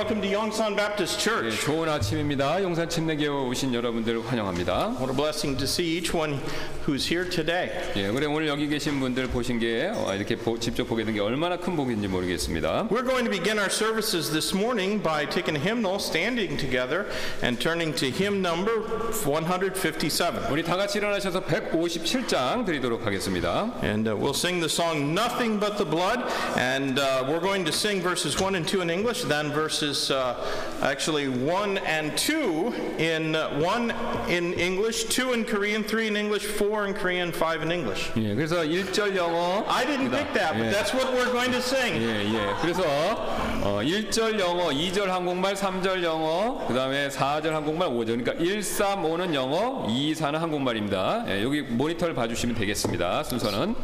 Welcome to Yongsan Baptist 예, Church. 좋은 아침입니다. 용산 침례교회 오신 여러분들 환영합니다. What a blessing to see each one who's here today. 예, 그래 오늘 여기 계신 분들 보신 게 어, 이렇게 보- 직접 보게 된 게 얼마나 큰 복인지 모르겠습니다. We're going to begin our services this morning by taking a hymnal, standing together, and turning to hymn number 157. 우리 다 같이 일어나셔서 157장 드리도록 하겠습니다. And uh, we'll sing the song Nothing But the Blood. And uh, we're going to sing verses 1 and 2 in English, then verses uh, actually 1 and 2 in uh, 1 in English, 2 in Korean, 3 in English, 4 in Korean, 5 in English. 예, 그래서 1절 영어 I didn't pick that, but Yeah. that's what we're going to sing. 예, 예. 그래서 어, 1절 영어, 2절 한국말, 3절 영어, 그 다음에 4절 한국말, 5절. 그러니까 1, 3, 5는 영어, 2, 4는 한국말입니다. 예, 여기 모니터를 봐 주시면 되겠습니다. 순서는.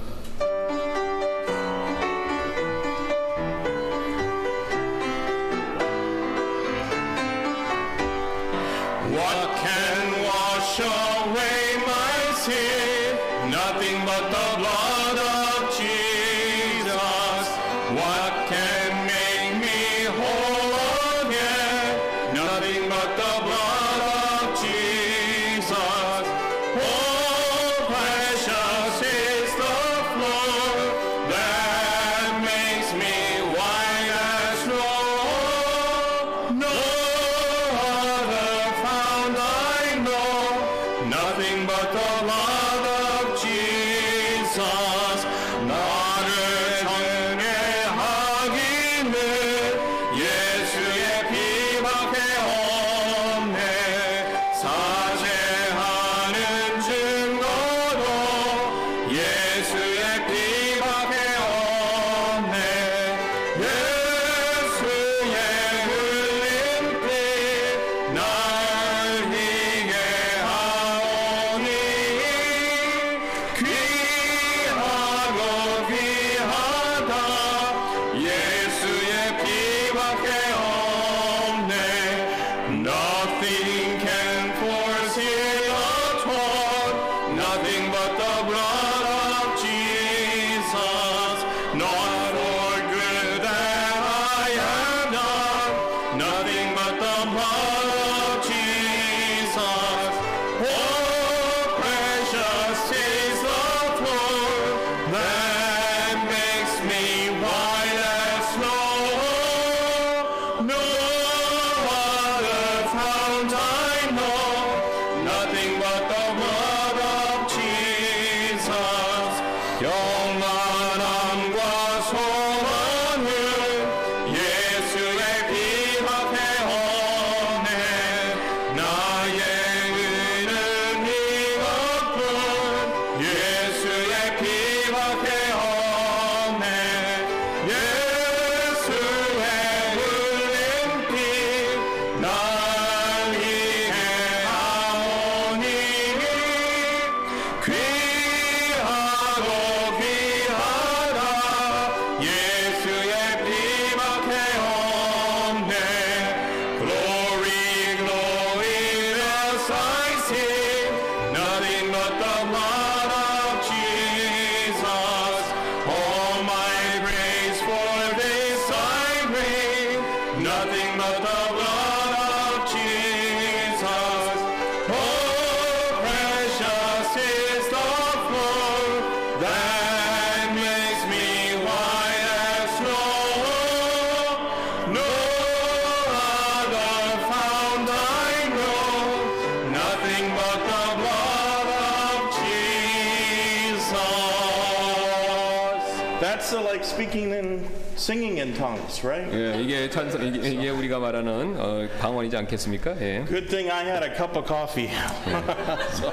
어, 방언이지 않겠습니까? 예. Good thing I had a cup of coffee. So,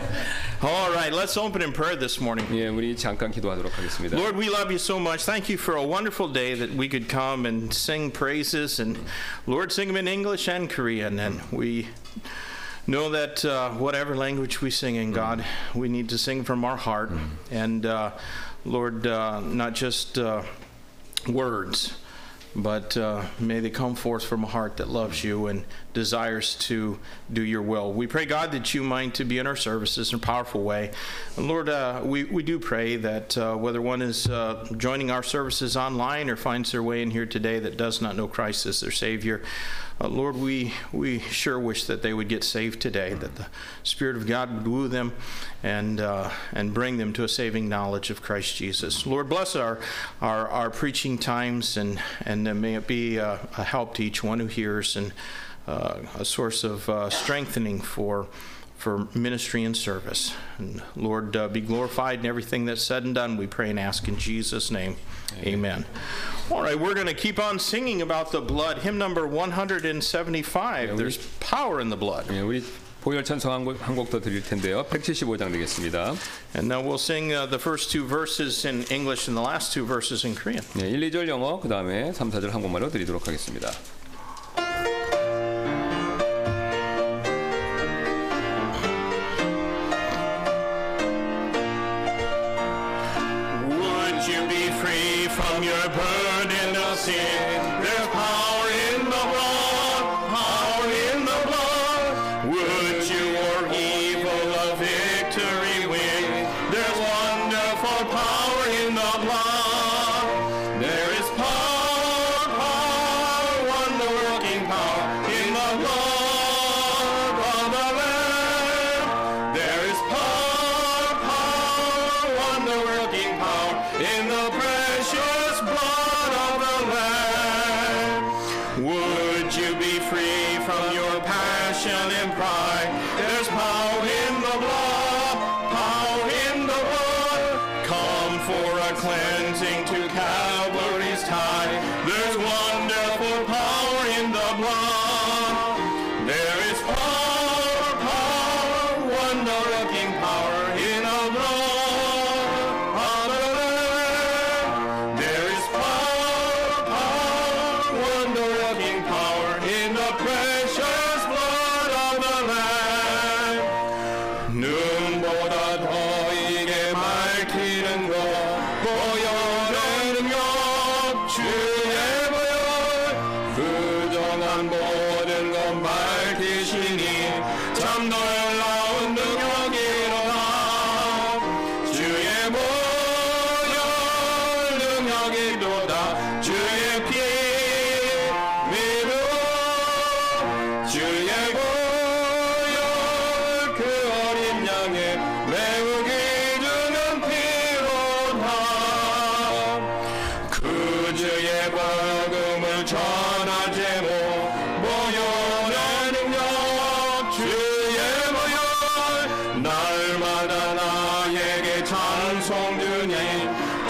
all right, let's open in prayer this morning. 예, 우리 잠깐 기도하도록 하겠습니다. Lord, we love you so much. Thank you for a wonderful day that we could come and sing praises. And Lord, sing them in English and Korean. And we know that uh, whatever language we sing in, God, we need to sing from our heart. And uh, Lord, uh, not just uh, words, but uh, may they come forth from a heart that loves you and desires to do your will. We pray, God, that you might to be in our services in a powerful way. And Lord, uh, we, we do pray that uh, whether one is uh, joining our services online or finds their way in here today that does not know Christ as their Savior, uh, Lord, we, we sure wish that they would get saved today, that the Spirit of God would woo them and, uh, and bring them to a saving knowledge of Christ Jesus. Lord, bless our, our, our preaching times and, and may it be uh, a help to each one who hears and uh, a source of uh, strengthening for for ministry and service. And Lord, uh, be glorified in everything that's said and done. We pray and ask in Jesus' name. Amen. All right, we're going to keep on singing about the blood. Hymn number 175. There's power in the blood. 예, 우리 보혈 찬송 한곡 더 드릴 텐데요. 175장 되겠습니다. And now we'll sing uh, the first two verses in English and the last two verses in Korean. 예, 1, 2절 영어, 그 다음에 3, 4절 한국말로 드리도록 하겠습니다.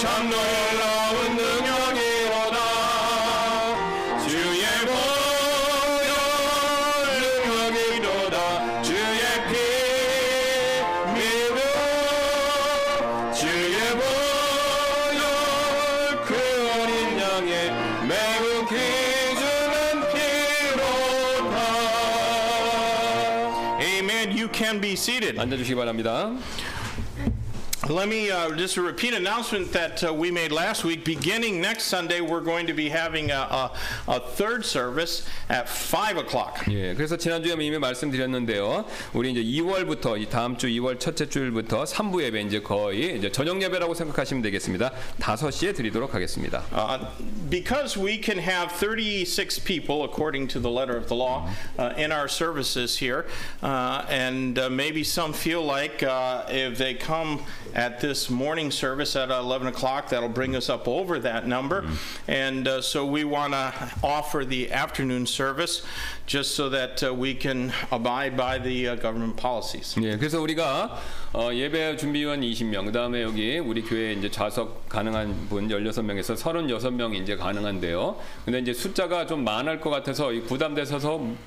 참 놀라운 능력이로다 주의 보혈 능력이로다 주의 피 믿음 주의 보혈 그 어린 양의 매우 기주는 피로다 Amen. You can be seated. 앉아주시기 바랍니다. Let me uh, just a repeat announcement that uh, we made last week. Beginning next Sunday, we're going to be having a, a, a third service at 5 o'clock. 예, 그래서 지난주에 이미 말씀드렸는데요. 우리 이제 2월부터 이 다음 주 2월 첫째 주일부터 3부 예배 이제 거의 이제 저녁 예배라고 생각하시면 되겠습니다. 5시에 드리도록 하겠습니다. Uh, because we can have 36 people, according to the letter of the law, uh, in our services here, uh, and uh, maybe some feel like uh, if they come at this morning service at 11 o'clock, that'll bring us up over that number. And uh, so we want to offer the afternoon service just so that uh, we can abide by the uh, government policies. 예, 그래서 우리가 어, 예배 준비위원 20명, 그다음에 여기 우리 교회 이제 좌석 가능한 분 16명에서 36명 이제 가능한데요. 근데 이제 숫자가 좀 많을 것 같아서 이 부담돼서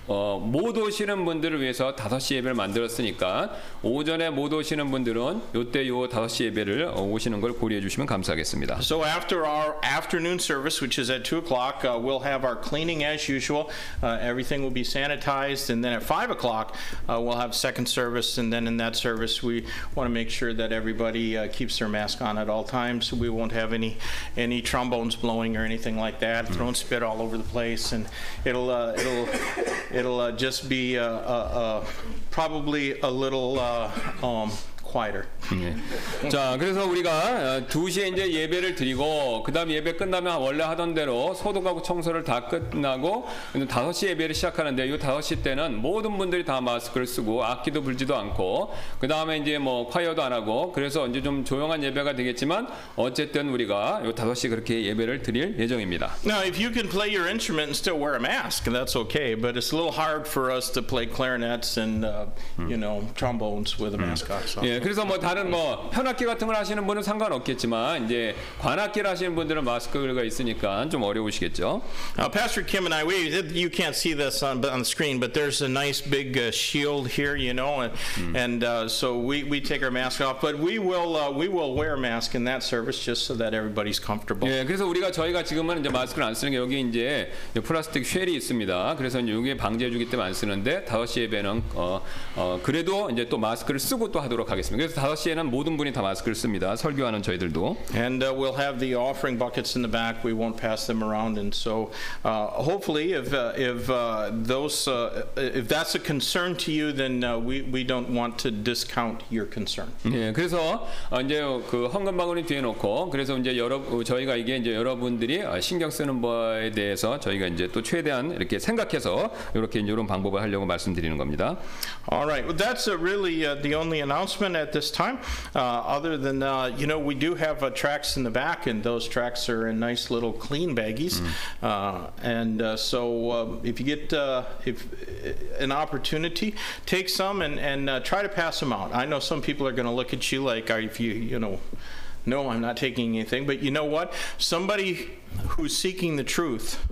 어, 못 오시는 분들을 위해서 5시 예배를 만들었으니까 오전에 못 오시는 분들은 요때 요 5시 예배를 어, 오시는 걸 고려해 주시면 감사하겠습니다. So after our afternoon service, which is at 2 o'clock, uh, we'll have our cleaning as usual. Uh, everything will be sanitized. And then at 5 o'clock, uh, we'll have second service. And then in that service, we want to make sure that everybody uh, keeps their mask on at all times. We won't have any, any trombones blowing or anything like that, throwing spit all over the place. And it'll, uh, it'll, it'll uh, just be uh, uh, uh, probably a little uh, um, quieter. 예. 자, 그래서 우리가 어, 2시에 이제 예배를 드리고 그다음 예배 끝나면 원래 하던 대로 소독하고 청소를 다 끝나고 5시 예배를 시작하는데 이 5시 때는 모든 분들이 다 마스크를 쓰고 악기도 불지도 않고 그다음에 이제 뭐 콰이어도 안 하고 그래서 이제 좀 조용한 예배가 되겠지만 어쨌든 우리가 이 5시 그렇게 예배를 드릴 예정입니다. Now, if you can play your instrument and still wear a mask, that's okay. But it's a little hard for us to play clarinets and uh, you know trombones with a mask on. So. 예, 그래서 뭐 다른 뭐 현악기 같은 걸 하시는 분은 상관없겠지만 이제 관악기를 하시는 분들은 마스크가 있으니까 좀 어려우시겠죠. Uh, Pastor Kim and I, we you can't see this on, on the screen, but there's a nice big uh, shield here, you know, and and uh, so we, we take our mask off, but we will uh, we will wear a mask in that service just so that everybody's comfortable. 예, 그래서 우리가 저희가 지금은 이제 마스크를 안 쓰는 게 여기 이제 플라스틱 쉘이 있습니다. 그래서 이게 방지해주기 때문에 안 쓰는데 5시 예배는 어, 어, 그래도 이제 또 마스크를 쓰고 또 하도록 하겠습니다. 그래서 5시에는 모든 분이 다 마스크를 씁니다. 설교하는 저희들도. And uh, we'll have the offering buckets in the back. We won't pass them around, and so uh, hopefully, if uh, if uh, those uh, if that's a concern to you, then uh, we we don't want to discount your concern. 예, 그래서 어, 이제 그 헌금 바구니 뒤에 놓고 그래서 이제 여러 어, 저희가 이게 이제 여러분들이 어, 신경 쓰는 바에 대해서 저희가 이제 또 최대한 이렇게 생각해서 이렇게 이런 방법을 하려고 말씀드리는 겁니다. All right. Well, that's uh, really uh, the only announcement at this time. Uh, other than uh, you know, we do have uh, tracks in the back, and those tracks are in nice little clean baggies. Uh, and uh, so, uh, if you get uh, if uh, an opportunity, take some and and uh, try to pass them out. I know some people are going to look at you like, "Are if you you know?" No, I'm not taking anything. But you know what? Somebody who's seeking the truth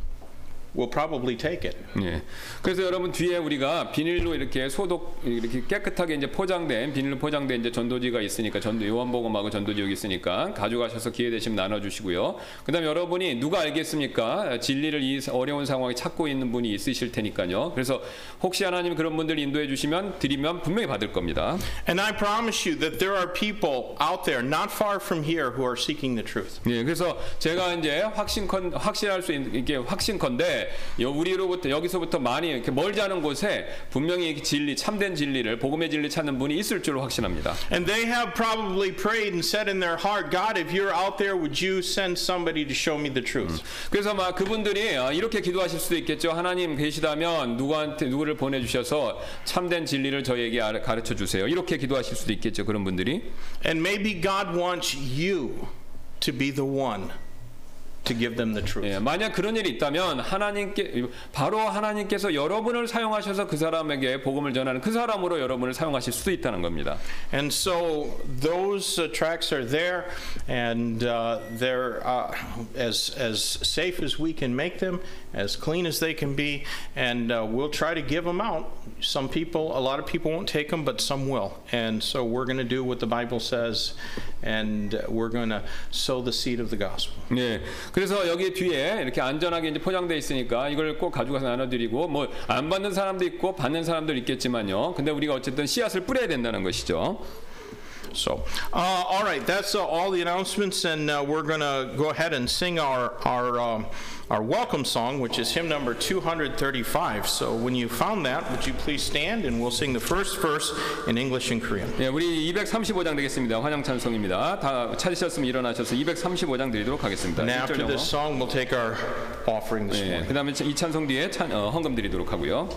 will probably take it. 예. 그래서 여러분 뒤에 우리가 비닐로 이렇게 소독 이렇게 깨끗하게 이제 포장된 비닐로 포장된 이제 전도지가 있으니까 전도 요한복음하고 전도지 여기 있으니까 가져가셔서 기회 되시면 나눠 주시고요. 그다음에 여러분이 누가 알겠습니까? 진리를 이 어려운 상황에 찾고 있는 분이 있으실 테니까요. 그래서 혹시 하나님 그런 분들 인도해 주시면 드리면 분명히 받을 겁니다. And I promise you that there are people out there not far from here who are seeking the truth. 예, 그래서 제가 이제 확신컨 확실할 수 있는 이게 확신컨대 여- 우리로부터 여기서부터 많이 이렇게 멀지 않은 곳에 분명히 이 진리 참된 진리를 복음의 진리 찾는 분이 있을 줄로 확신합니다. And they have probably prayed and said in their heart, God, if you're out there, would you send somebody to show me the truth? 그래서 막 그분들이 아, 이렇게 기도하실 수도 있겠죠. 하나님 계시다면 누구한테 누구를 보내 주셔서 참된 진리를 저에게 알- 가르쳐 주세요. 이렇게 기도하실 수도 있겠죠. 그런 분들이. And maybe God wants you to be the one to give them the truth. 예, 만약 그런 일이 있다면 하나님께 바로 하나님께서 여러분을 사용하셔서 그 사람에게 복음을 전하는 그 사람으로 여러분을 사용하실 수도 있다는 겁니다. And so those uh, tracks are there, and uh, they're uh, as as safe as we can make them, as clean as they can be, and uh, we'll try to give them out. Some people, a lot of people won't take them, but some will. And so we're going to do what the Bible says, and uh, we're going to sow the seed of the gospel. 예. 그래서 여기 뒤에 이렇게 안전하게 이제 포장돼 있으니까 이걸 꼭 가져가서 나눠드리고 뭐 안 받는 사람도 있고 받는 사람도 있겠지만요. 근데 우리가 어쨌든 씨앗을 뿌려야 된다는 것이죠. So, uh, all right, that's uh, all the announcements, and uh, we're going to go ahead and sing our our um, our welcome song, which is hymn number 235. So, when you found that, would you please stand, and we'll sing the first verse in English and Korean. 예, 우리 235장 되겠습니다. 환영 찬송입니다. 다 찾으셨으면 일어나셔서 235장 드리도록 하겠습니다. And 1절 after 영어. this song, we'll take our offering this 예, morning. 그다음에 이 찬송 뒤에 찬, 어, 헌금 드리도록 하고요.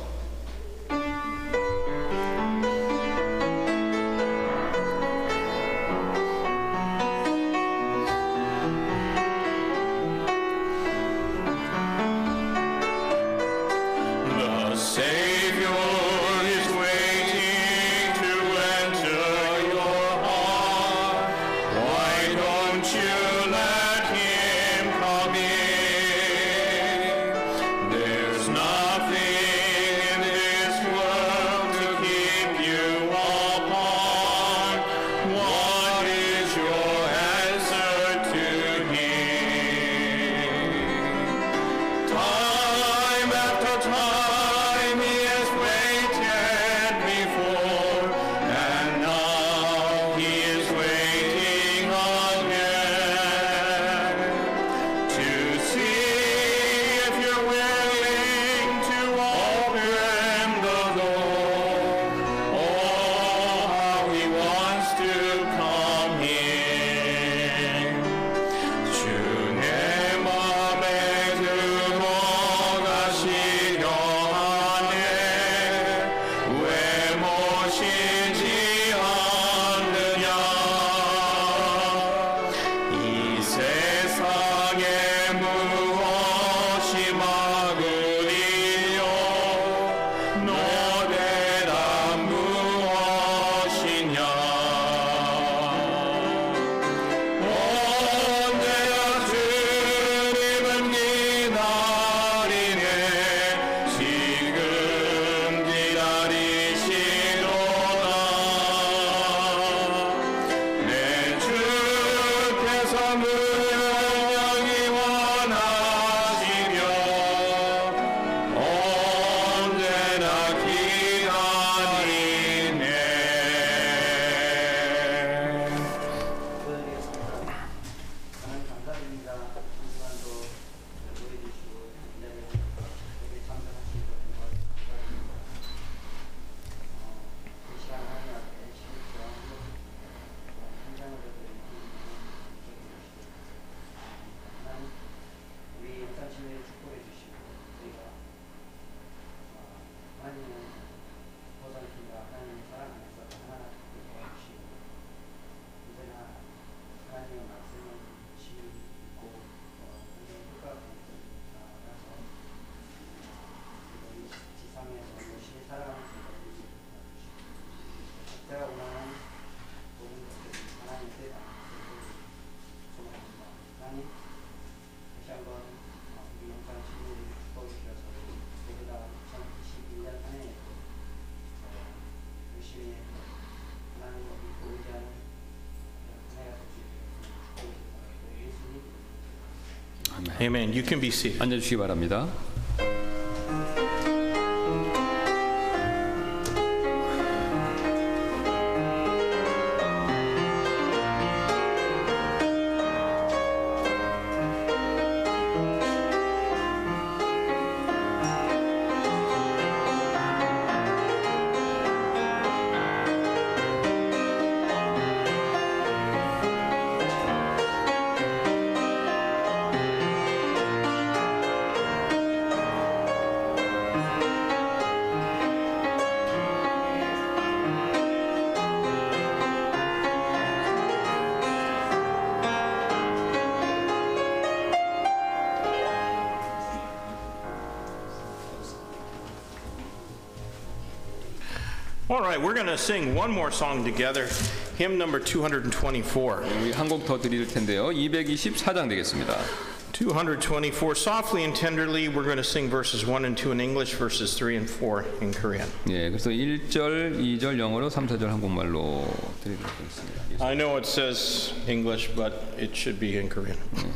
Amen. You can be seated. 앉아주시기 바랍니다. right, we're going to sing one more song together, hymn number 224. 우리 한 곡 더 드릴 텐데요. 224장 되겠습니다. 224, softly and tenderly, we're going to sing verses 1 and 2 in English, verses 3 and 4 in Korean. 예, 그래서 1절, 2절 영어로 3, 4절 한국말로 드리도록 하겠습니다. I know it says English, but it should be in Korean. 죄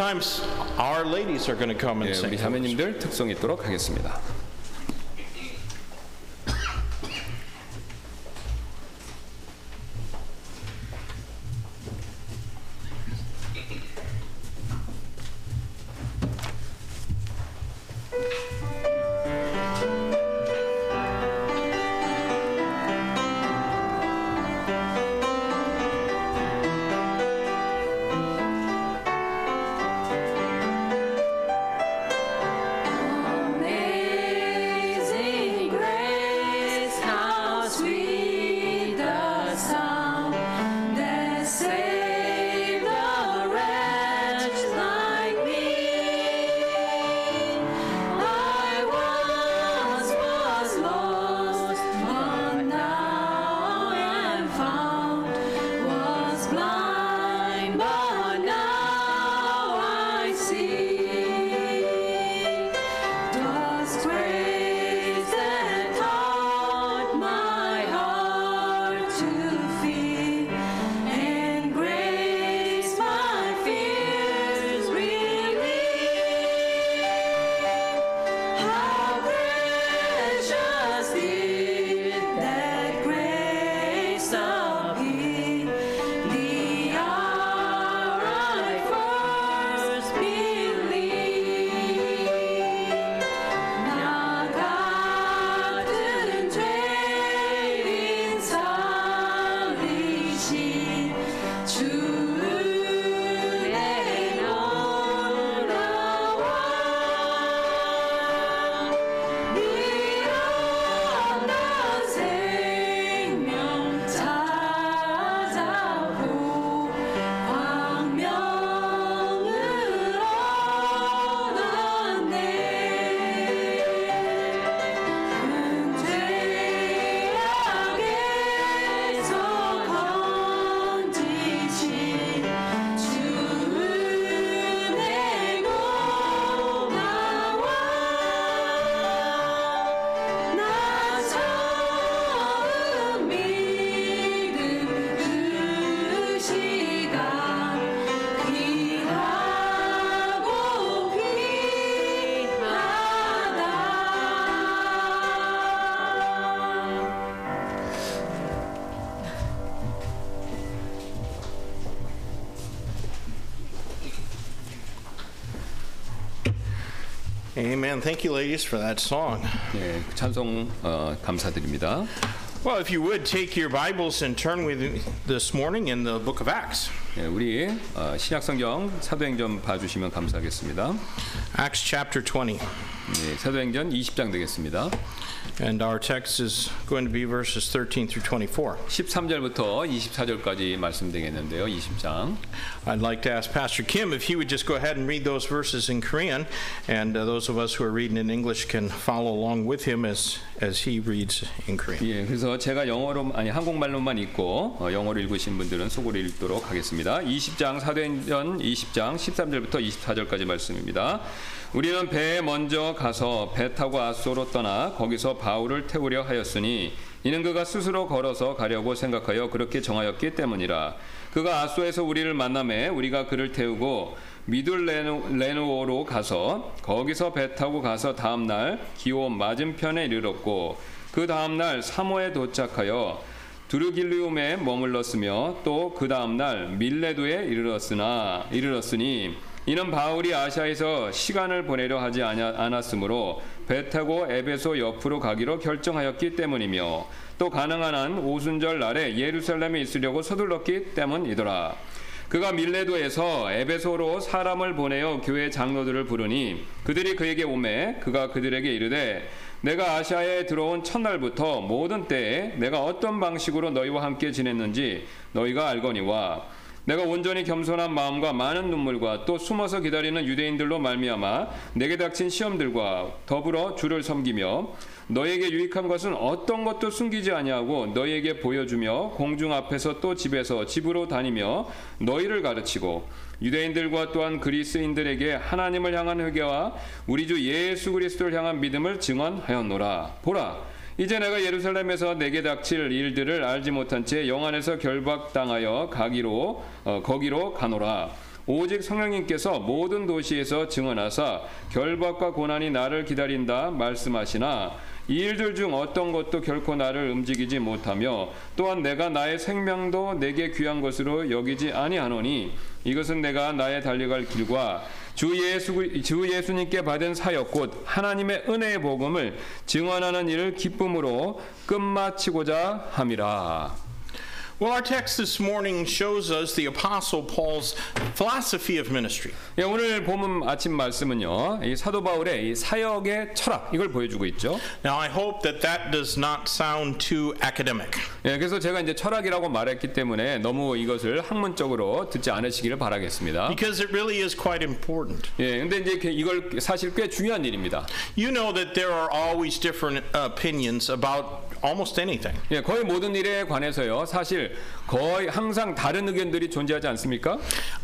Amen. At this time, s- our ladies are going to come and 예, sing. 우리 자매님들 특성 있도록 하겠습니다. Amen. Thank you, ladies, for that song. 예, 찬송 어, 감사드립니다. Well, if you would take your Bibles and turn with me this morning in the book of Acts. 예, 우리 어, 신약성경 사도행전 봐주시면 감사하겠습니다. Acts chapter 20. 예, 사도행전 20장 되겠습니다. And our text is going to be verses 13 through 24. 13절부터 24절까지 말씀드리겠는데요. 20장. I'd like to ask Pastor Kim if he would just go ahead and read those verses in Korean, and uh, those of us who are reading in English can follow along with him as, as he reads in Korean. 예, 그래서 제가 영어로 아니 한국말로만 읽고 어, 영어로 읽으신 분들은 속으로 읽도록 하겠습니다. 20장 사도행전 20장 13절부터 24절까지 말씀입니다. 우리는 배에 먼저 가서 배 타고 아소로 떠나 거기서 바울을 태우려 하였으니 이는 그가 스스로 걸어서 가려고 생각하여 그렇게 정하였기 때문이라. 그가 아소에서 우리를 만남에 우리가 그를 태우고 미둘레노로 가서 거기서 배 타고 가서 다음 날 기온 맞은편에 이르렀고 그 다음 날 사모에 도착하여 두르길리움에 머물렀으며 또 그 다음 날 밀레도에 이르렀으나 이르렀으니 이는 바울이 아시아에서 시간을 보내려 하지 않았으므로 배 타고 에베소 옆으로 가기로 결정하였기 때문이며 또 가능한 한 오순절 날에 예루살렘에 있으려고 서둘렀기 때문이더라. 그가 밀레도에서 에베소로 사람을 보내어 교회 장로들을 부르니 그들이 그에게 오매 그가 그들에게 이르되 내가 아시아에 들어온 첫날부터 모든 때에 내가 어떤 방식으로 너희와 함께 지냈는지 너희가 알거니와 내가 온전히 겸손한 마음과 많은 눈물과 또 숨어서 기다리는 유대인들로 말미암아 내게 닥친 시험들과 더불어 주를 섬기며 너에게 유익한 것은 어떤 것도 숨기지 아니하고 너희에게 보여주며 공중 앞에서 또 집에서 집으로 다니며 너희를 가르치고 유대인들과 또한 그리스인들에게 하나님을 향한 회개와 우리 주 예수 그리스도를 향한 믿음을 증언하였노라. 보라 이제 내가 예루살렘에서 내게 닥칠 일들을 알지 못한 채 영안에서 결박당하여 가기로 어, 거기로 가노라. 오직 성령님께서 모든 도시에서 증언하사 결박과 고난이 나를 기다린다 말씀하시나 이 일들 중 어떤 것도 결코 나를 움직이지 못하며 또한 내가 나의 생명도 내게 귀한 것으로 여기지 아니하노니 이것은 내가 나의 달려갈 길과 주 예수 주 예수님께 받은 사역 곧 하나님의 은혜의 복음을 증언하는 일을 기쁨으로 끝마치고자 함이라. Well, our text this morning shows us the Apostle Paul's philosophy of ministry. 예, 오늘 본문 아침 말씀은요. 이 사도 바울의 이 사역의 철학 이걸 보여주고 있죠. Now, I hope that that does not sound too academic. 예, 그래서 제가 이제 철학이라고 말했기 때문에 너무 이것을 학문적으로 듣지 않으시기를 바라겠습니다. Because it really is quite important. 예, 근데 이제 그- 이걸 사실 꽤 중요한 일입니다. You know that there are always different opinions about almost anything. 예, 거의 모든 일에 관해서요. 사실 거의 항상 다른 의견들이 존재하지 않습니까?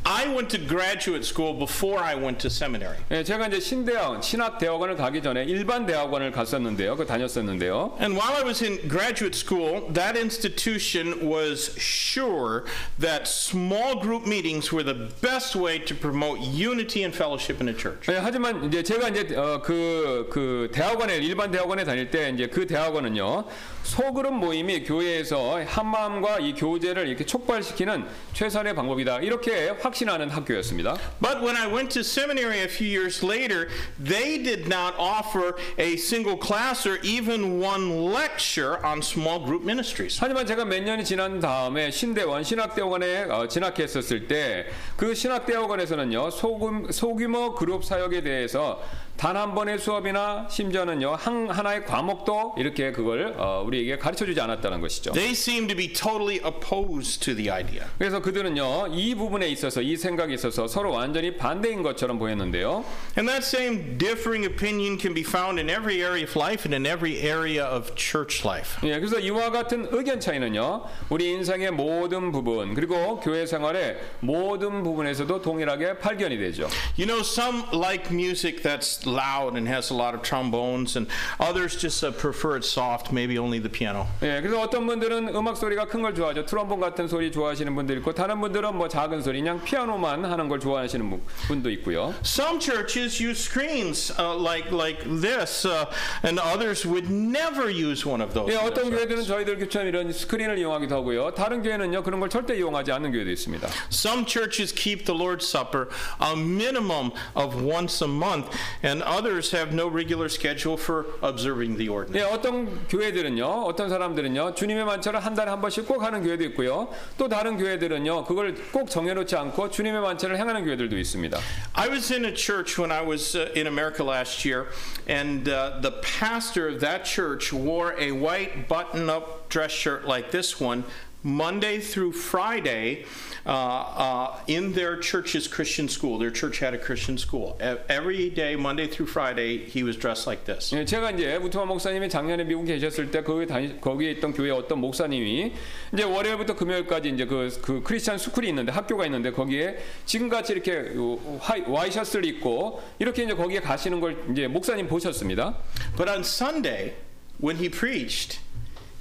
I went to graduate school before I went to seminary. 예, 제가 이제 신대학, 신학대학원을 가기 전에 일반 대학원을 갔었는데요. 그 다녔었는데요. And while I was in graduate school, that institution was sure that small group meetings were the best way to promote unity and fellowship in a church. 예, 하지만 이제 제가 이제 어, 그, 그 대학원에 일반 대학원에 다닐 때 이제 그 대학원은요 소그룹 모임이 교회에서 한 마음과 이 교제를 이렇게 촉발시키는 최선의 방법이다 이렇게 확신하는 학교였습니다. But when I went to seminary a few years later, they did not offer a single class or even one lecture on small group ministries. 하지만 제가 몇 년이 지난 다음에 신대원 신학대학원에 어, 진학했었을 때 그 신학대학원에서는요 소금, 소규모 그룹 사역에 대해서 단 한 번의 수업이나 심지어는요 한, 하나의 과목도 이렇게 그걸 어, 우리에게 가르쳐 주지 않았다는 것이죠. They seemed to be totally opposed to the idea. 그래서 그들은요 이 부분에 있어서 이 생각에 있어서 서로 완전히 반대인 것처럼 보였는데요. And that same differing opinion can be found in every area of life and in every area of church life. 예, 그래서 이와 같은 의견 차이는요 우리 인생의 모든 부분 그리고 교회 생활의 모든 부분에서도 동일하게 발견이 되죠. You know, some like music that's loud and has a lot of trombones, and others just uh, prefer it soft, maybe only the piano. 예, 그래서 어떤 분들은 음악 소리가 큰 걸 좋아하죠. 트럼본 같은 소리 좋아하시는 분들 있고 다른 분들은 뭐 작은 소리 그냥 피아노만 하는 걸 좋아하시는 분- 분도 있고요. Some churches use screens uh, like like this, uh, and others would never use one of those. 예, in their 어떤 교회들은 service. 저희들 교처럼 이런 스크린을 이용하기도 하고요. 다른 교회는요 그런 걸 절대 이용하지 않는 교회도 있습니다. Some churches keep the Lord's Supper a minimum of once a month, and others have no regular schedule for observing the ordinance. 예, 어떤 교회들은요, 어떤 사람들은요, 주님의 만찬을 한 달에 한 번씩 꼭 하는 교회도 있고요. 또 다른 교회들은요, 그걸 꼭 정해놓지 않고 주님의 만찬을 행하는 교회들도 있습니다. I was in a church when I was uh, in America last year, and uh, the pastor of that church wore a white button up dress shirt like this one Monday through Friday uh, uh, in their church's Christian school. Their church had a Christian school. E- Every day, Monday through Friday, he was dressed like this. 예, 제가 이제 우트만 목사님이 작년에 미국에 계셨을 때 거기 다니, 거기에 있던 교회 어떤 목사님이 이제 월요일부터 금요일까지 이제 그, 그 크리스찬 스쿨이 있는데 학교가 있는데 거기에 지금같이 이렇게 화이, 와이셔츠를 입고 이렇게 이제 거기에 가시는 걸 이제 목사님 보셨습니다. But on Sunday, when he preached,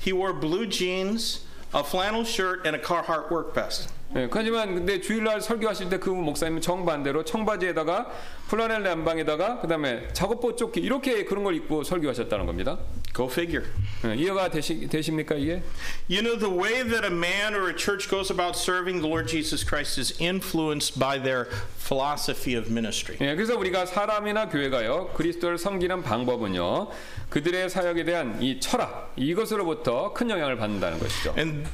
he wore blue jeans, a flannel shirt, and a Carhartt work vest. 예, 하지만 근데 주일날 설교하실 때 그 목사님은 정반대로 청바지에다가 플라넬 남방에다가 그다음에 작업복 조끼 이렇게 그런 걸 입고 설교하셨다는 겁니다. Go figure. 예, 이해가 되시, 되십니까 이게? You know, the way that a man or a church goes about serving the Lord Jesus Christ is influenced by their philosophy of ministry. 예, 그래서 우리가 사람이나 교회가요 그리스도를 섬기는 방법은요 그들의 사역에 대한 이 철학 이것으로부터 큰 영향을 받는다는 것이죠. And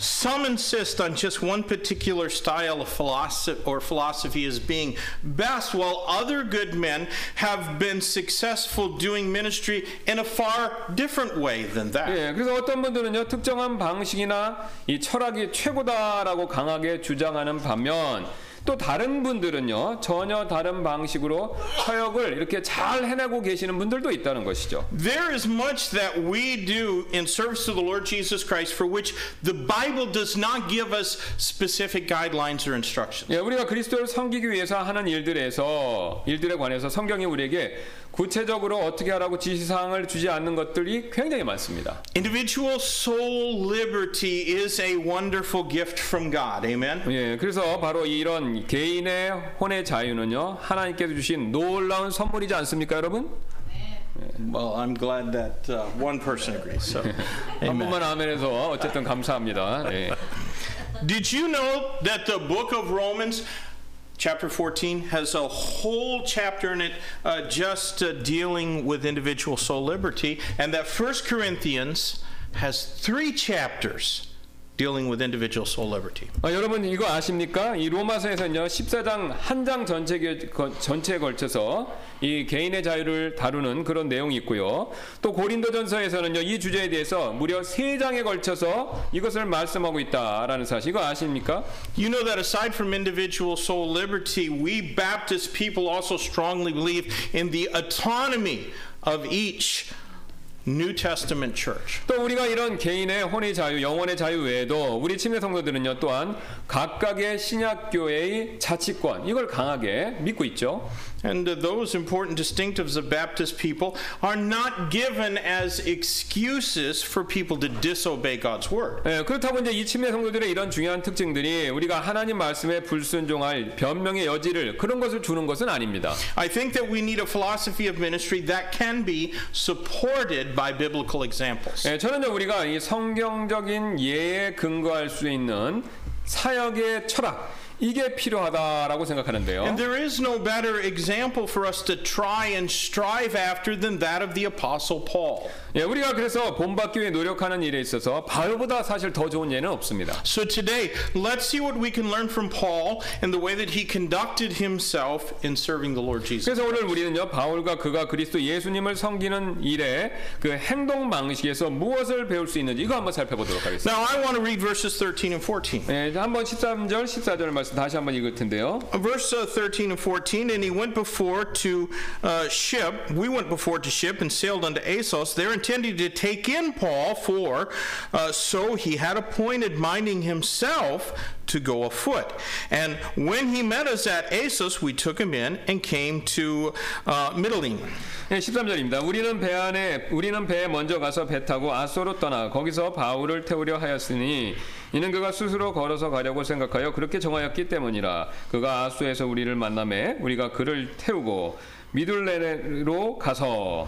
some insist on just one particular style of philosophy or philosophy as being best, while other good men have been successful doing ministry in a far different way than that. 예, 그래서 어떤 분들은요 특정한 방식이나 이 철학이 최고다라고 강하게 주장하는 반면 또 다른 분들은요 전혀 다른 방식으로 사역을 이렇게 잘 해내고 계시는 분들도 있다는 것이죠. There is much that we do in service to the Lord Jesus Christ for which the Bible does not give us specific guidelines or instructions. 예, 우리가 그리스도를 섬기기 위해서 하는 일들에서 일들에 관해서 성경이 우리에게 구체적으로 어떻게 하라고 지시사항을 주지 않는 것들이 굉장히 많습니다. Individual soul liberty is a wonderful gift from God. Amen. 예, 그래서 바로 이런 개인의 혼의 자유는요 하나님께서 주신 놀라운 선물이지 않습니까, 여러분? Well, I'm glad that uh, one person agrees. So, 한. 번만 아멘해서 어쨌든 감사합니다. 예. Did you know that the book of Romans, chapter 14, has a whole chapter in it uh, just uh, dealing with individual soul liberty, and that 1 Corinthians has three chapters dealing with individual soul liberty? 아, 여러분 이거 아십니까? 이 로마서에서는요 14장 한 장 전체 전체에 걸쳐서 이 개인의 자유를 다루는 그런 내용이 있고요. 또 고린도전서에서는요 이 주제에 대해서 무려 세 장에 걸쳐서 이것을 말씀하고 있다라는 사실 이거 아십니까? You know that aside from individual soul liberty, we Baptist people also strongly believe in the autonomy of each New Testament church. 또 우리가 이런 개인의 혼의 자유, 영혼의 자유 외에도 우리 침례 성도들은요 또한 각각의 신약 교회의 자치권 이걸 강하게 믿고 있죠. And uh, those important distinctives of Baptist people are not given as excuses for people to disobey God's word. 예, 그렇다고 이제 이 침례 성도들의 이런 중요한 특징들이 우리가 하나님 말씀에 불순종할 변명의 여지를 그런 것을 주는 것은 아닙니다. I think that we need a philosophy of ministry that can be supported by biblical examples. 예, 저는요 우리가 이 성경적인 예에 근거할 수 있는 사역의 철학 이게 필요하다라고 생각하는데요. And there is no better example for us to try and strive after than that of the Apostle Paul. 예, 우리가 그래서 본받기 위해 노력하는 일에 있어서 바울보다 사실 더 좋은 예는 없습니다. So today, let's see what we can learn from Paul and the way that he conducted himself in serving the Lord Jesus. 그래서 오늘 우리는요 바울과 그가 그리스도 예수님을 섬기는 일에 그 행동 방식에서 무엇을 배울 수 있는지 이거 한번 살펴보도록 하겠습니다. Now, I want to read verses 13 and 14. 예, 한번 13절 14절 말씀 다시 한번 읽을 텐데요. Verse uh, 13 and 14, and he went before to uh, ship. We went before to ship and sailed unto Assos. There intending to take in Paul, for uh, so he had appointed, minding himself to go afoot. And when he met us at Assos, we took him in and came to uh, Middling. 예, 13절입니다. 우리는 배 안에 우리는 배에 먼저 가서 배 타고 아소로 떠나 거기서 바울을 태우려 하였으니 이는 그가 스스로 걸어서 가려고 생각하여 그렇게 정하였 기 때문이라 그가 아소에서 우리를 만남에 우리가 그를 태우고 미둘레로 가서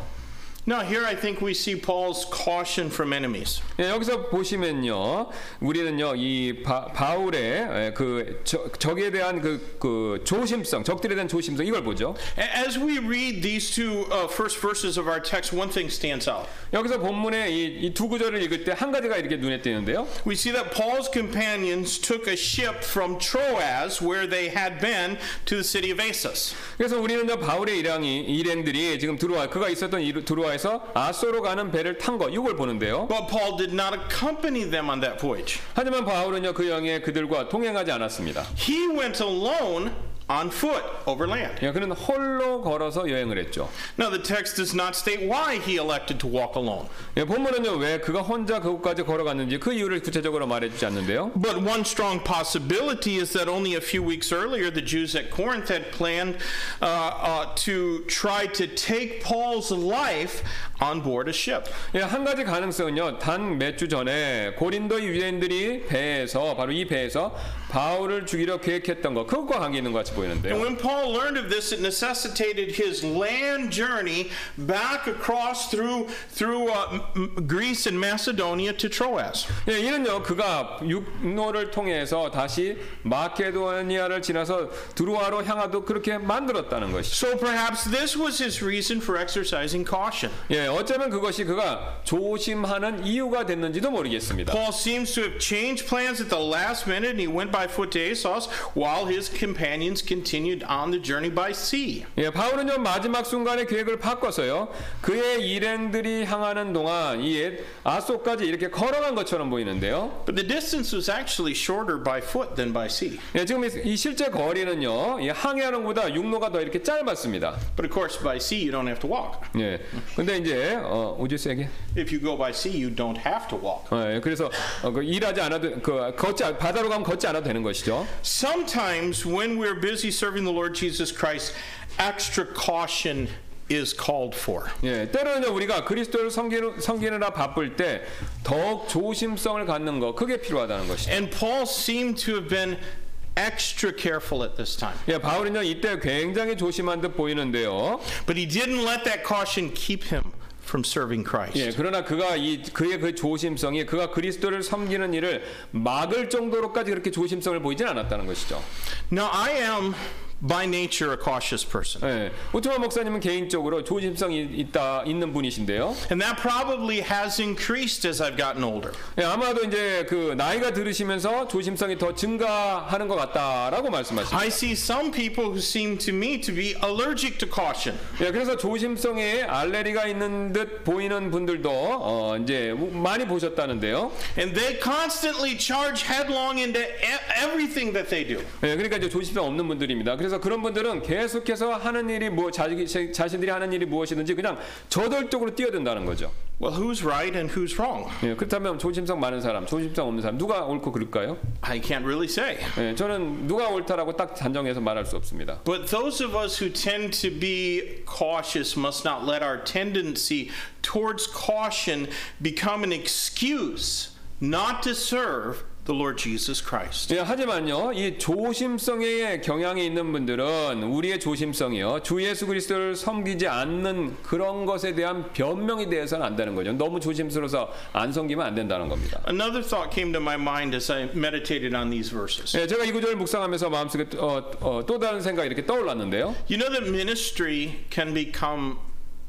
Now, here I think we see Paul's caution from enemies. 예, 여기서 보시면요, 우리는요 이 바, 바울의 예, 그 저, 적에 대한 그, 그 조심성, 적들에 대한 조심성 이걸 보죠. As we read these two uh, first verses of our text, one thing stands out. 여기서 본문의 이두 구절을 읽을 때 한 가지가 이렇게 눈에 띄는데요. We see that Paul's companions took a ship from Troas, where they had been, to the city of Assos. 그래서 우리는요 바울의 일행이 일행들이 지금 들어와 그가 있었던 이 들어와 에서 아소로 가는 배를 탄 거 이걸 보는데요. But Paul did not accompany them on that voyage. 하지만 바울은요 그 영에 그들과 동행하지 않았습니다. He went alone on foot overland. 예, 그는 홀로 걸어서 여행을 했죠. Now, the text does not state why he elected to walk alone. 예, 본문은요 왜 그가 혼자 그곳까지 걸어갔는지 그 이유를 구체적으로 말해주지 않는데요. But one strong possibility is that only a few weeks earlier, the Jews at Corinth had planned uh, uh, to try to take Paul's life on board a ship. 예, 한 가지 가능성은요. 단 몇 주 전에 고린도 유대인들이 배에서 바로 이 배에서 바울을 죽이려 계획했던 거 그것과 관계 있는 것보 이는데요. when Paul learned of this, it necessitated his land journey back across through through uh, M- Greece and Macedonia to Troas. 예, 이는요 그가 육로를 통해서 다시 마케도니아를 지나서 두루아로 향하도 그렇게 만들었다는 것이죠. So perhaps this was his reason for exercising caution. 예, 어쩌면 그것이 그가 조심하는 이유가 됐는지도 모르겠습니다. Paul seems to have changed plans at the last minute, and he went by foot to Assos, while his companions continued on the journey by sea. 예, 바울은요 마지막 순간에 계획을 바꿔서요 그의 일행들이 향하는 동안 이옛 아소까지 이렇게 걸어간 것처럼 보이는데요. But the distance was actually shorter by foot than by sea. 예, 지금 이- 이 실제 거리는요 이 항해하는 것보다 육로가 더 이렇게 짧았습니다. But of course, by sea, you don't have to walk. 예, 근데 이제 어, 우주세계. If you go by sea, you don't have to walk. 어, 예, 그래서 어, 그 일하지 않아도 그 걷지 않- 바다로 가면 걷지 않아도 되는 것이죠. Sometimes, when we're busy serving the Lord Jesus Christ, extra caution is called for. 예, 때로는요 우리가 그리스도를 섬기는, 섬기느라 바쁠 때 더욱 조심성을 갖는 거 그게 필요하다는 것이죠. And Paul seemed to have been extra careful at this time. 예, 바울은요 이때 굉장히 조심한 듯 보이는데요. But he didn't let that caution keep him from serving Christ. 예, 그러나 그가 이 그의 그 조심성이 그가 그리스도를 섬기는 일을 막을 정도로까지 그렇게 조심성을 보이진 않았다는 것이죠. Now, I am by nature a cautious person. 예, 우트만 목사님은 개인적으로 조심성이 있다 있는 분이신데요. And that probably has increased as I've gotten older. 예, 아마도 이제 그 나이가 들으시면서 조심성이 더 증가하는 것 같다라고 말씀하십니다. I see some people who seem to me to be allergic to caution. 예, 그래서 조심성에 알레르기가 있는 듯 보이는 분들도 어, 이제 많이 보셨다는데요. And they constantly charge headlong into e- everything that they do. 예, 그러니까 이제 조심성 없는 분들입니다. 그래서 그런 분들은 계속해서 하는 일이 뭐 자기 자신들이 하는 일이 무엇이든지 그냥 저돌적으로 뛰어든다는 거죠. Well, who's right and who's wrong? 예, 그렇다면 조심성 많은 사람, 조심성 없는 사람 누가 옳고 그럴까요? I can't really say. 예, 저는 누가 옳다라고 딱 단정해서 말할 수 없습니다. But those of us who tend to be cautious must not let our tendency towards caution become an excuse not to serve the Lord Jesus Christ. 예, 하지만요, 이 조심성의 경향이 있는 분들은 우리의 조심성이요, 주 예수 그리스도를 섬기지 않는 그런 것에 대한 변명이 되어서는 안 되는 거죠. 너무 조심스러워서 안 섬기면 안 된다는 겁니다. Another thought came to my mind as I meditated on these verses. 예, 제가 이 구절을 묵상하면서 마음속에 어, 어, 또 다른 생각이 이렇게 떠올랐는데요. You know that ministry can become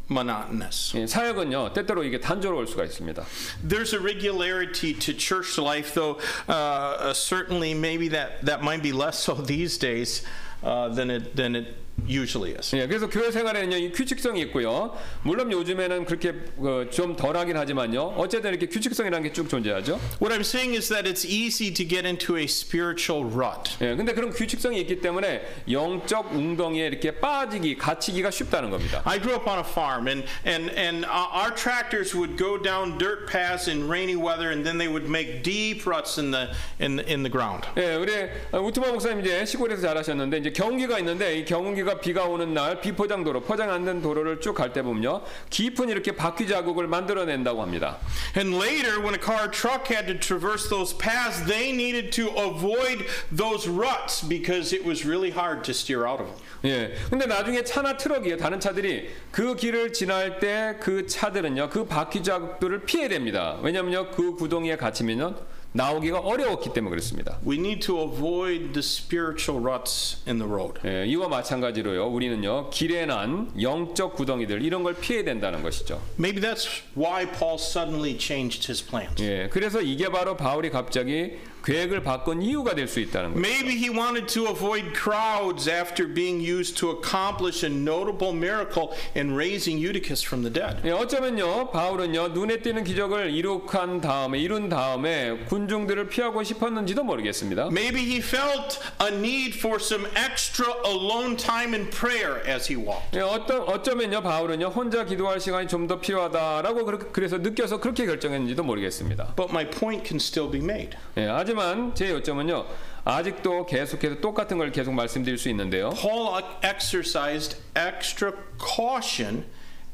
monotonous. 예, 사역은요, 때때로 이게 단조로울 수가 있습니다. There's a regularity to church life, though uh, uh, certainly maybe that, that might be less so these days uh, than, it, than it usually is. 예, 그래서 교회 생활에는요, 이 규칙성이 있고요. 물론 요즘에는 그렇게 어, 좀 덜하긴 하지만요. 어쨌든 이렇게 규칙성이라는 게 쭉 존재하죠. What I'm saying is that it's easy to get into a spiritual rut. 예, 근데 그런 규칙성이 있기 때문에 영적 웅덩이에 이렇게 빠지기, 갇히기가 쉽다는 겁니다. I grew up on a farm, and, and, and uh, our tractors would go down dirt paths in rainy weather, and then they would make deep ruts in the, in in the ground. 예, 우리 어, 우트마 목사님 이제 시골에서 자라셨는데 이제 경운기가 있는데 이 경운기가 비가 오는 날 비포장도로 포장 안된 도로를 쭉 갈 때 보면요 깊은 이렇게 바퀴 자국을 만들어 낸다고 합니다. And later, when a car or truck had to traverse those paths, they needed to avoid those ruts because it was really hard to steer out of them. 예. 근데 나중에 차나 트럭이요 다른 차들이 그 길을 지날 때 그 차들은요 그 바퀴 자국들을 피해야 됩니다. 왜냐면요 그 구덩이에 갇히면요 나오기가 어려웠기 때문에 그렇습니다. We need to avoid the spiritual ruts in the road. 예, 이와 마찬가지로요 우리는요 길에 난 영적 구덩이들 이런 걸 피해야 된다는 것이죠. Maybe that's why Paul suddenly changed his plans. 예, 그래서 이게 바로 바울이 갑자기 계획을 바꾼 이유가 될 수 있다는 거예요. Maybe he wanted to avoid crowds after being used to accomplish a notable miracle in raising Eutychus from the dead. 예, 어쩌면요 바울은요 눈에 띄는 기적을 이룩한 다음에 이룬 다음에 군중들을 피하고 싶었는지도 모르겠습니다. Maybe he felt a need for some extra alone time in prayer as he walked. 예, 어떤 어쩌면요 바울은요 혼자 기도할 시간이 좀 더 필요하다라고 그래서 느껴서 그렇게 결정했는지도 모르겠습니다. But my point can still be made. 예, 하지만 제 요점은요 아직도 계속해서 똑같은 걸 계속 말씀드릴 수 있는데요. Paul exercised extra caution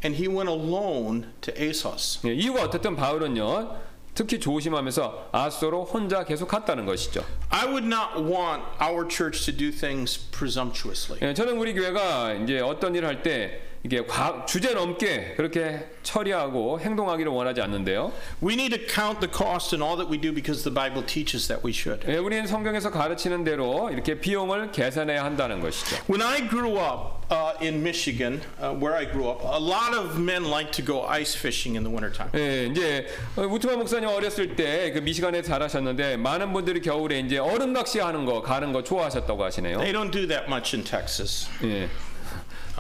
and he went alone to Assos. 예, 이유가 어떻든 바울은요 특히 조심하면서 아소로 혼자 계속 갔다는 것이죠. I would not want our church to do things presumptuously. 예, 저는 우리 교회가 이제 어떤 일을 할때 이게 과- 주제 넘게 그렇게 처리하고 행동하기를 원하지 않는데요. We need to count the cost in all that we do because the Bible teaches that we should. 예, 우리는 성경에서 가르치는 대로 이렇게 비용을 계산해야 한다는 것이죠. When I grew up uh, in Michigan, uh, where I grew up, a lot of men like to go ice fishing in the wintertime. 예, 이제 어, 우트만 목사님 어렸을 때 그 미시간에 자라셨는데 많은 분들이 겨울에 이제 얼음 낚시하는 거 가는 거 좋아하셨다고 하시네요. They don't do that much in Texas. 예.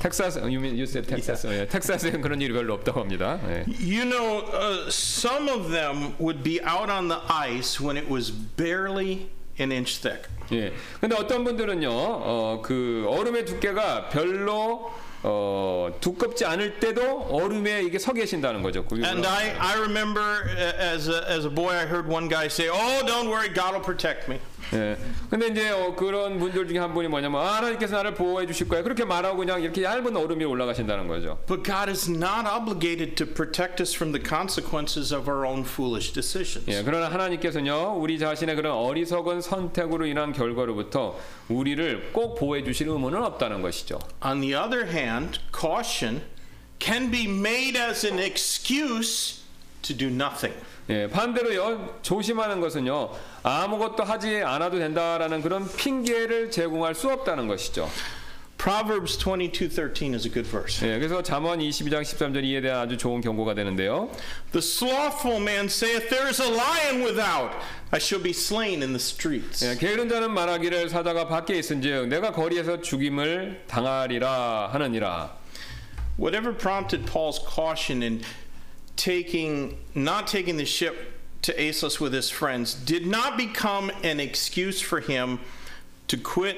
텍사스, you mean you said 텍사스? 예, 텍사스엔 그런 일이 별로 없다고 합니다. 예. You know, uh, some of them would be out on the ice when it was barely an inch thick. 예. 근데 어떤 분들은요, 어, 그 얼음의 두께가 별로 어, 두껍지 않을 때도 얼음에 이게 서 계신다는 거죠. 그 And I, I remember uh, as a, as a boy, I heard one guy say, Oh, don't worry, God will protect me. 예. 근데 이제 어, 그런 분들 중에 한 분이 뭐냐면 아, 하나님께서 나를 보호해 주실 거야. 그렇게 말하고 그냥 이렇게 얇은 얼음 위에 올라가신다는 거죠. But God is not obligated to protect us from the consequences of our own foolish decisions. 예. 그러나 하나님께서는요, 우리 자신의 그런 어리석은 선택으로 인한 결과로부터 우리를 꼭 보호해 주실 의무는 없다는 것이죠. On the other hand, caution can be made as an excuse to do nothing. 예, 반대로요 조심하는 것은요 아무것도 하지 않아도 된다라는 그런 핑계를 제공할 수 없다는 것이죠. Proverbs 22:13 is a good verse. 예, 그래서 잠언 22장 13절 이에 대한 아주 좋은 경고가 되는데요. The slothful man saith, There is a lion without, I shall be slain in the streets. 예, 게으른 자는 말하기를 사자가 밖에 있은즉 내가 거리에서 죽임을 당하리라 하느니라. Whatever prompted Paul's caution in taking not taking the ship to Assos with his friends did not become an excuse for him to quit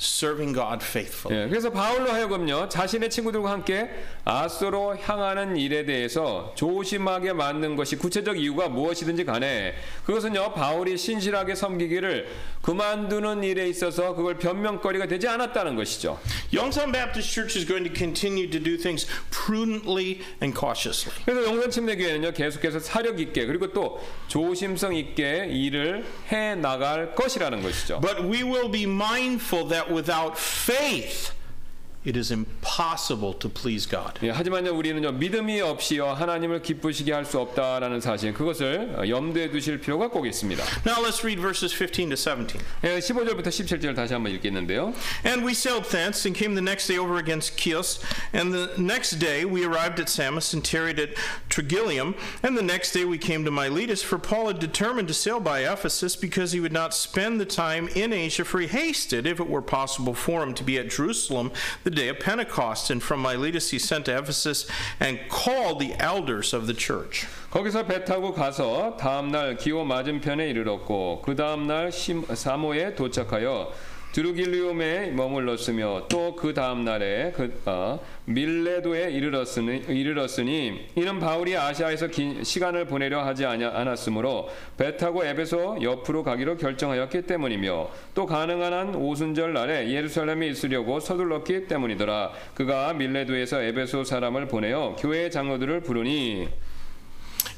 serving God faithfully. 예, 그래서 바울로 하여금요 자신의 친구들과 함께 아소로 향하는 일에 대해서 조심하게 만든 것이 구체적 이유가 무엇이든지 간에 그것은요 바울이 신실하게 섬기기를 그만두는 일에 있어서 그걸 변명거리가 되지 않았다는 것이죠. Youngstown Baptist Church is going to continue to do things prudently and cautiously. 그래서 영산 침례교회는요 계속해서 사력 있게 그리고 또 조심성 있게 일을 해 나갈 것이라는 것이죠. But we will be mindful that without faith, it is impossible to please God. 예, 하지만요 우리는요 믿음이 없이요 하나님을 기쁘시게 할 수 없다라는 사실 그것을 어, 염두에 두실 필요가 꼭 있습니다. Now let's read verses 15 to 17. 예, 15절부터 17절 다시 한번 읽겠는데요. And we sailed thence and came the next day over against Chios. And the next day we arrived at Samos and tarried at Trigilium. And the next day we came to Miletus, for Paul had determined to sail by Ephesus because he would not spend the time in Asia, for he hasted, if it were possible for him, to be at Jerusalem the day of Pentecost. And from Miletus he sent to Ephesus and called the elders of the church. 거기서 배 타고 가서 다음 날 기호 맞은편에 이르렀고 그 다음 날 심- 사모에 도착하여 드루길리움에 머물렀으며 또 그 다음 날에 그 어, 밀레도에 이르렀으니, 이르렀으니 이는 바울이 아시아에서 긴 시간을 보내려 하지 않았으므로 배 타고 에베소 옆으로 가기로 결정하였기 때문이며 또 가능한 한 오순절 날에 예루살렘에 있으려고 서둘렀기 때문이더라. 그가 밀레도에서 에베소 사람을 보내어 교회 장로들을 부르니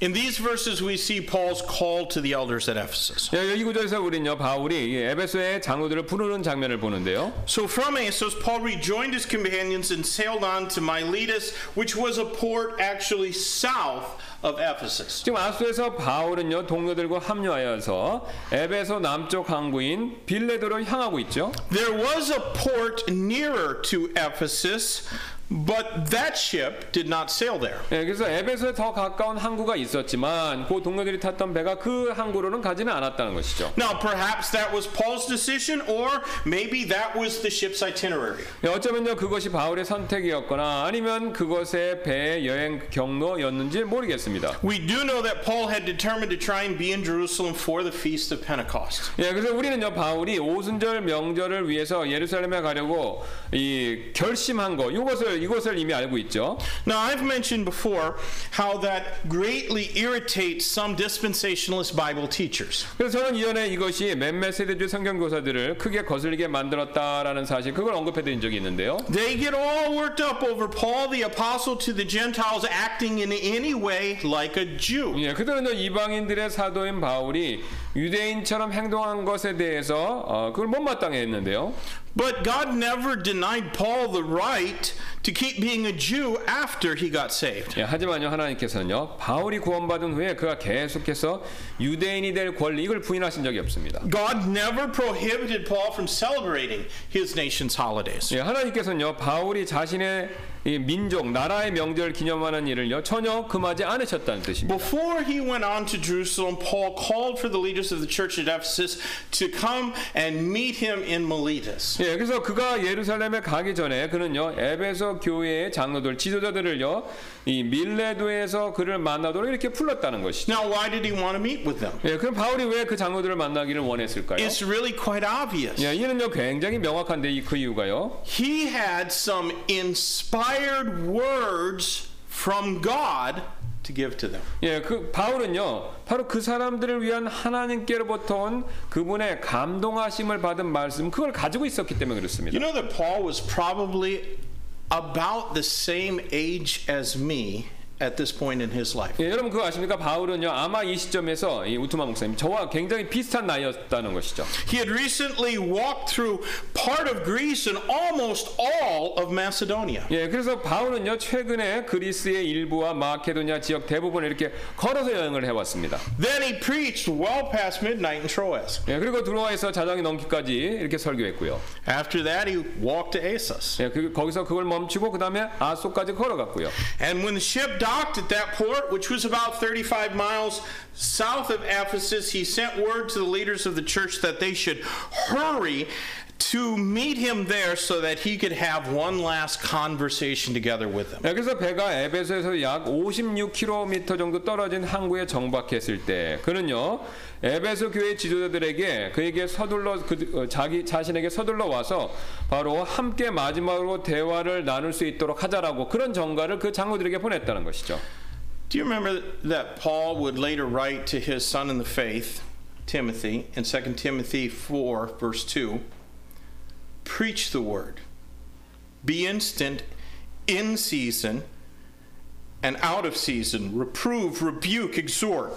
In these verses, we see Paul's call to the elders at Ephesus. 예, 이 구절에서 우리는요 바울이 이 에베소의 장로들을 부르는 장면을 보는데요. So from Assos, Paul rejoined his companions and sailed on to Miletus, which was a port actually south of Ephesus. 지금 아수에서 바울은요 동료들과 합류하여서 에베소 남쪽 항구인 빌레도로 향하고 있죠. There was a port nearer to Ephesus, But that ship did not sail there. 예, 그래서 에베소에 더 가까운 항구가 있었지만 그 동료들이 탔던 배가 그 항구로는 가지는 않았다는 것이죠. Now, perhaps that was Paul's decision, or maybe that was the ship's itinerary. 예, 어쩌면요 그것이 바울의 선택이었거나 아니면 그것의 배의 여행 경로였는지 모르겠습니다. We do know that Paul had determined to try and be in Jerusalem for the feast of Pentecost. 예, 그래서 우리는요 바울이 오순절 명절을 위해서 예루살렘에 가려고 이 결심한 거 이것을 이것을 이미 알고 있죠. Now, I've mentioned before how that greatly irritates some dispensationalist Bible teachers. 그래서 저는 이전에 이것이 몇몇 세대주의 성경 교사들을 크게 거슬리게 만들었다라는 사실 그걸 언급해드린 적이 있는데요. They get all worked up over Paul the apostle to the Gentiles acting in any way like a Jew. 예, 그들은요 이방인들의 사도인 바울이 유대인처럼 행동한 것에 대해서 어, 그걸 못마땅해 했는데요. But God never denied Paul the right to keep being a Jew after he got saved. 예, 하지만요 하나님께서는요 바울이 구원받은 후에 그가 계속해서 유대인이 될 권리 이걸 부인하신 적이 없습니다. God never prohibited Paul from celebrating his nation's holidays. 예, 하나님께서는요 바울이 자신의 이 민족 나라의 명절 기념하는 일을요 전혀 금하지 않으셨다는 뜻입니다. Before he went on to Jerusalem, Paul called for the leaders of the church at Ephesus to come and meet him in Miletus. 예, 그래서 그가 예루살렘에 가기 전에 그는요 에베소 교회의 장로들 지도자들을요 이 밀레도에서 그를 만나도록 이렇게 불렀다는 것이죠. Now, why did he want to meet with them? 예, 그럼 바울이 왜 그 장로들을 만나기를 원했을까요? It's really quite obvious. 예, 이는요 굉장히 명확한데 이 그 이유가요. He had some inspired words from God to give to them. 예, 그 바울은요 바로 그 사람들을 위한 하나님께로부터 온 그분의 감동하심을 받은 말씀 그걸 가지고 있었기 때문에 그렇습니다. You know that Paul was probably about the same age as me at this point in his life. 예, 여러분 그거 아십니까? 바울은요 아마 이 시점에서 이 우투마 목사님 저와 굉장히 비슷한 나이였다는 것이죠. He had recently walked through part of Greece and almost all of Macedonia. 예, 그래서 바울은요 최근에 그리스의 일부와 마케도니아 지역 대부분 이렇게 걸어서 여행을 해왔습니다. Then he preached well past midnight in Troas. 예, 그리고 드로아에서 자정이 넘기까지 이렇게 설교했고요. After that, he walked to Assos. 예, 그, 거기서 그걸 멈추고 그 다음에 아소까지 걸어갔고요. And when the ship docked at that port, which was about 35 miles south of Ephesus, he sent word to the leaders of the church that they should hurry to meet him there so that he could have one last conversation together with them. 네, 그래서 배가 에베소에서 약 56km 정도 떨어진 항구에 정박했을 때 그는요 에베소 교회 지도자들에게 그에게 서둘러 그, 어, 자기 자신에게 서둘러 와서 바로 함께 마지막으로 대화를 나눌 수 있도록 하자라고 그런 정가를 그 장로들에게 보냈다는 것이죠. Do you remember that Paul would later write to his son in the faith, Timothy, in 2 Timothy 4, verse 2 Preach the word, be instant, in season, and out of season, reprove, rebuke, exhort,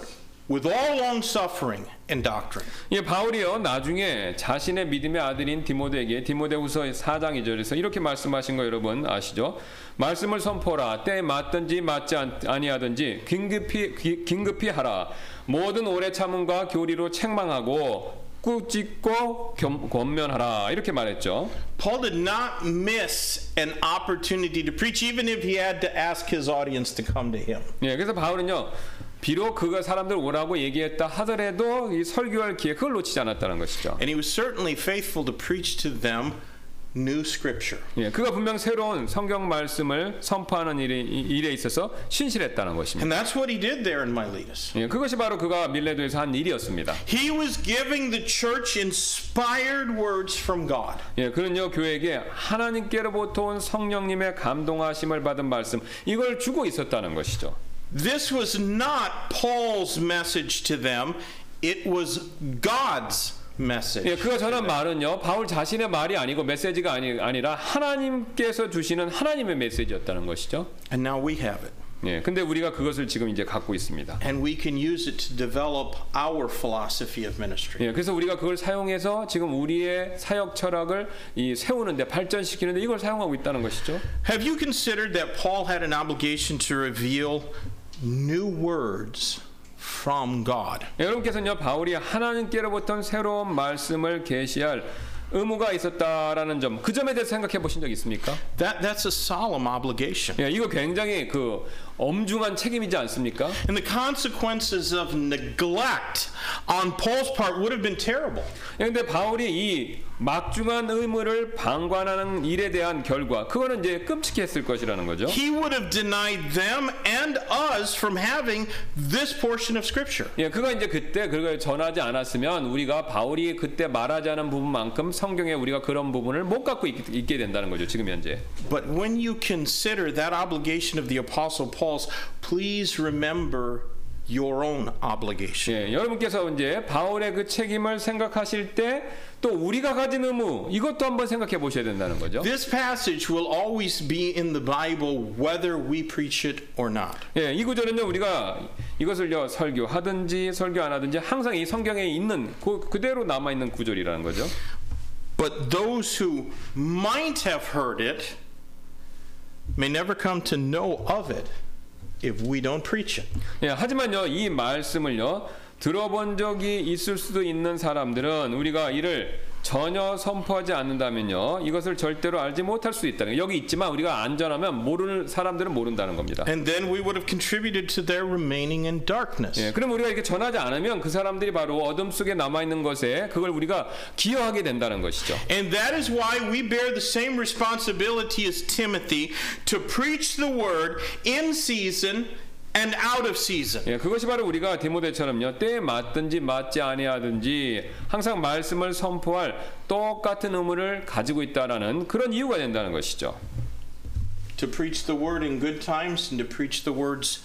with all long suffering and doctrine. 예, 바울이요 나중에 자신의 믿음의 아들인 디모데에게 디모데후서 4장 2절에서 이렇게 말씀하신 거 여러분 아시죠? 말씀을 선포라 때에 맞든지 맞지 않- 아니하든지 긴급히 기- 긴급히 하라 모든 오래 참음과 교리로 책망하고 겸- 권면하라 이렇게 말했죠. Paul did not miss an opportunity to preach, even if he had to ask his audience to come to him. 예, 그래서 바울은요. 비록 그가 사람들 오라고 얘기했다 하더라도 이 설교할 기회 그걸 놓치지 않았다는 것이죠. And he was certainly faithful to preach to them new scripture. 예, 그가 분명 새로운 성경 말씀을 선포하는 일에, 이- 일에 있어서 신실했다는 것입니다. And that's what he did there in Miletus. 예, 그것이 바로 그가 밀레도에서 한 일이었습니다. He was giving the church inspired words from God. 예, 그는요 교회에게 하나님께로부터 온 성령님의 감동하심을 받은 말씀 이걸 주고 있었다는 것이죠. This was not Paul's message to them, it was God's message. 예, 그가 전한 말은요 바울 자신의 말이 아니고 메시지가 아니, 아니라 하나님께서 주시는 하나님의 메시지였다는 것이죠. And now we have it. 예, 근데 우리가 그것을 지금 이제 갖고 있습니다. And we can use it to develop our philosophy of ministry. 예, 그래서 우리가 그걸 사용해서 지금 우리의 사역 철학을 이 세우는데 발전시키는데 이걸 사용하고 있다는 것이죠. Have you considered that Paul had an obligation to reveal new words from God? 예, 여러분께서는요 바울이 하나님께로부터 새로운 말씀을 계시할 의무가 있었다라는 점, 그 점에 대해서 생각해 보신 적 있습니까? That, that's a solemn obligation. 예, 이거 굉장히 그 엄중한 책임이지 않습니까? And the consequences of neglect on Paul's part would have been terrible. 그런데 바울이 이 막중한 의무를 방관하는 일에 대한 결과, 그거는 이제 끔찍했을 것이라는 거죠. He would have denied them and us from having this portion of Scripture. 예, 그거 이제 그때 그걸 전하지 않았으면 우리가 바울이 그때 말하지 않은 부분만큼 성경에 우리가 그런 부분을 못 갖고 있, 있게 된다는 거죠. 지금 현재. But when you consider that obligation of the Apostle Paul's, please remember your own obligation. 예, 여러분께서 이제 바울의 그 책임을 생각하실 때 또 우리가 가진 의무 이것도 한번 생각해 보셔야 된다는 거죠. This passage will always be in the Bible whether we preach it or not. 예, 이 구절은요 우리가 이것을요 설교하든지 설교 안 하든지 항상 이 성경에 있는 그, 그대로 남아 있는 구절이라는 거죠. But those who might have heard it may never come to know of it if we don't preach it. 예, 하지만요 이 말씀을요 들어본 적이 있을 수도 있는 사람들은 우리가 이를 전혀 선포하지 않는다면요 이것을 절대로 알지 못할 수 있다는. 여기 있지만 우리가 안전하면 모르는 사람들은 모른다는 겁니다. And then we would have contributed to their remaining in darkness. 예, 그럼 우리가 이렇게 전하지 않으면 그 사람들이 바로 어둠 속에 남아 있는 것에 그걸 우리가 기여하게 된다는 것이죠. And that is why we bear the same responsibility as Timothy to preach the word in season and out of season. 예, 그것이 바로 우리가 디모데처럼요 때에 맞든지 맞지 아니하든지 항상 말씀을 선포할 똑같은 의무를 가지고 있다라는 그런 이유가 된다는 것이죠. To preach the word in good times and to preach the words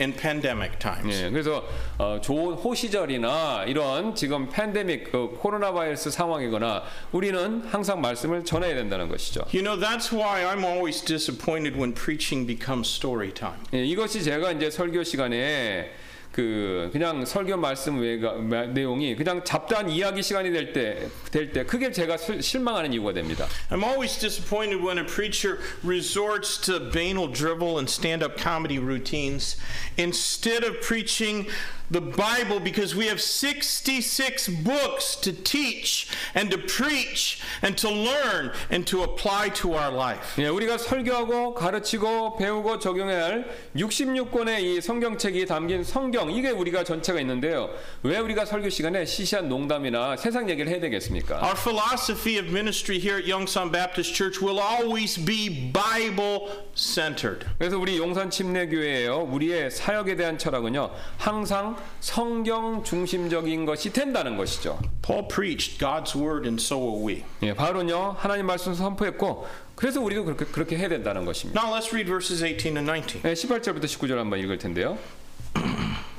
in pandemic times. 예, 그래서 어, 좋은 호 시절이나 이런 지금 팬데믹 그 코로나 바이러스 상황이거나 우리는 항상 말씀을 전해야 된다는 것이죠. You know, that's why I'm always disappointed when preaching becomes story time. 예, 이것이 제가 이제 설교 시간에 그 그냥 설교 말씀 외가 마- 내용이 그냥 잡다한 이야기 시간이 될 때 될 때 크게 제가 실- 실망하는 이유가 됩니다. I'm always disappointed when a preacher resorts to banal drivel and stand up comedy routines instead of preaching the Bible because we have 66 books to teach and to preach and to learn and to apply to our life. 예, 우리가 설교하고 가르치고 배우고 적용해야 할 66권의 이 성경책이 담긴 성경 이게 우리가 전체가 있는데요. 왜 우리가 설교 시간에 시시한 농담이나 세상 얘기를 해야 되겠습니까? Our philosophy of ministry here at Youngsan Baptist Church will always be Bible centered. 그래서 우리 용산 침례교회예요. 우리의 사역에 대한 철학은요. 항상 성경 중심적인 것이 된다는 것이죠. Paul preached God's word, and so will we. 예, 바울은요. 하나님 말씀 선포했고 그래서 우리도 그렇게 그렇게 해야 된다는 것입니다. Now let's read verses 18 and 19. 예, 18절부터 19절 한번 읽을 텐데요.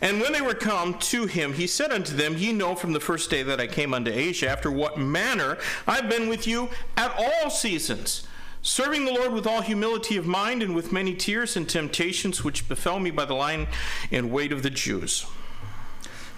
And when they were come to him, he said unto them, Ye know from the first day that I came unto Asia, after what manner I've been with you at all seasons, serving the Lord with all humility of mind and with many tears and temptations which befell me by the line and weight of the Jews.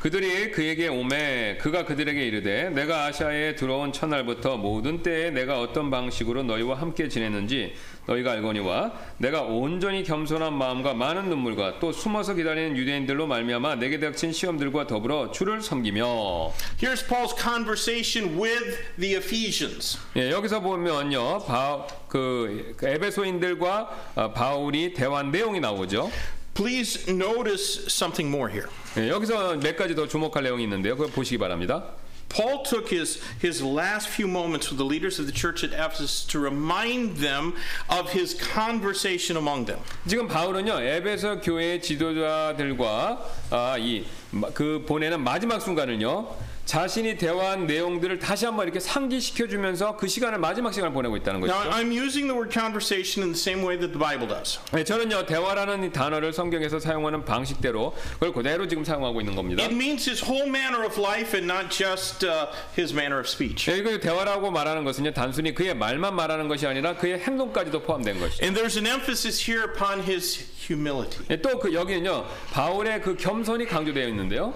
그들이 그에게 오매 그가 그들에게 이르되 내가 아시아에 들어온 첫날부터 모든 때에 내가 어떤 방식으로 너희와 함께 지냈는지 너희가 알거니와 내가 온전히 겸손한 마음과 많은 눈물과 또 숨어서 기다리는 유대인들로 말미암아 내게 닥친 시험들과 더불어 주를 섬기며 Here's Paul's conversation with the Ephesians. 예, 여기서 보면요 바, 그 에베소인들과 아, 바울이 대화한 내용이 나오죠. Please notice something more here. 예, 여기서 몇 가지 더 주목할 내용이 있는데요. 그거 보시기 바랍니다. Paul took his, his last few moments with the leaders of the church at Ephesus to remind them of his conversation among them. 지금 바울은요 에베소 교회 지도자들과 아, 이그 보내는 마지막 순간을요 자신이 대화한 내용들을 다시 한번 이렇게 상기시켜 주면서 그 시간을 마지막 시간을 보내고 있다는 Now, 것이죠. I'm using the word conversation in the same way that the Bible does. 네, 저는요 대화라는 이 단어를 성경에서 사용하는 방식대로 그걸 그대로 지금 사용하고 있는 겁니다. It means his whole manner of life and not just uh, his manner of speech. 네, 그 대화라고 말하는 것은요 단순히 그의 말만 말하는 것이 아니라 그의 행동까지도 포함된 것이죠. And there's an emphasis here upon his humility. 또 그 여기는요 바울의 그 겸손이 강조되어 있는데요.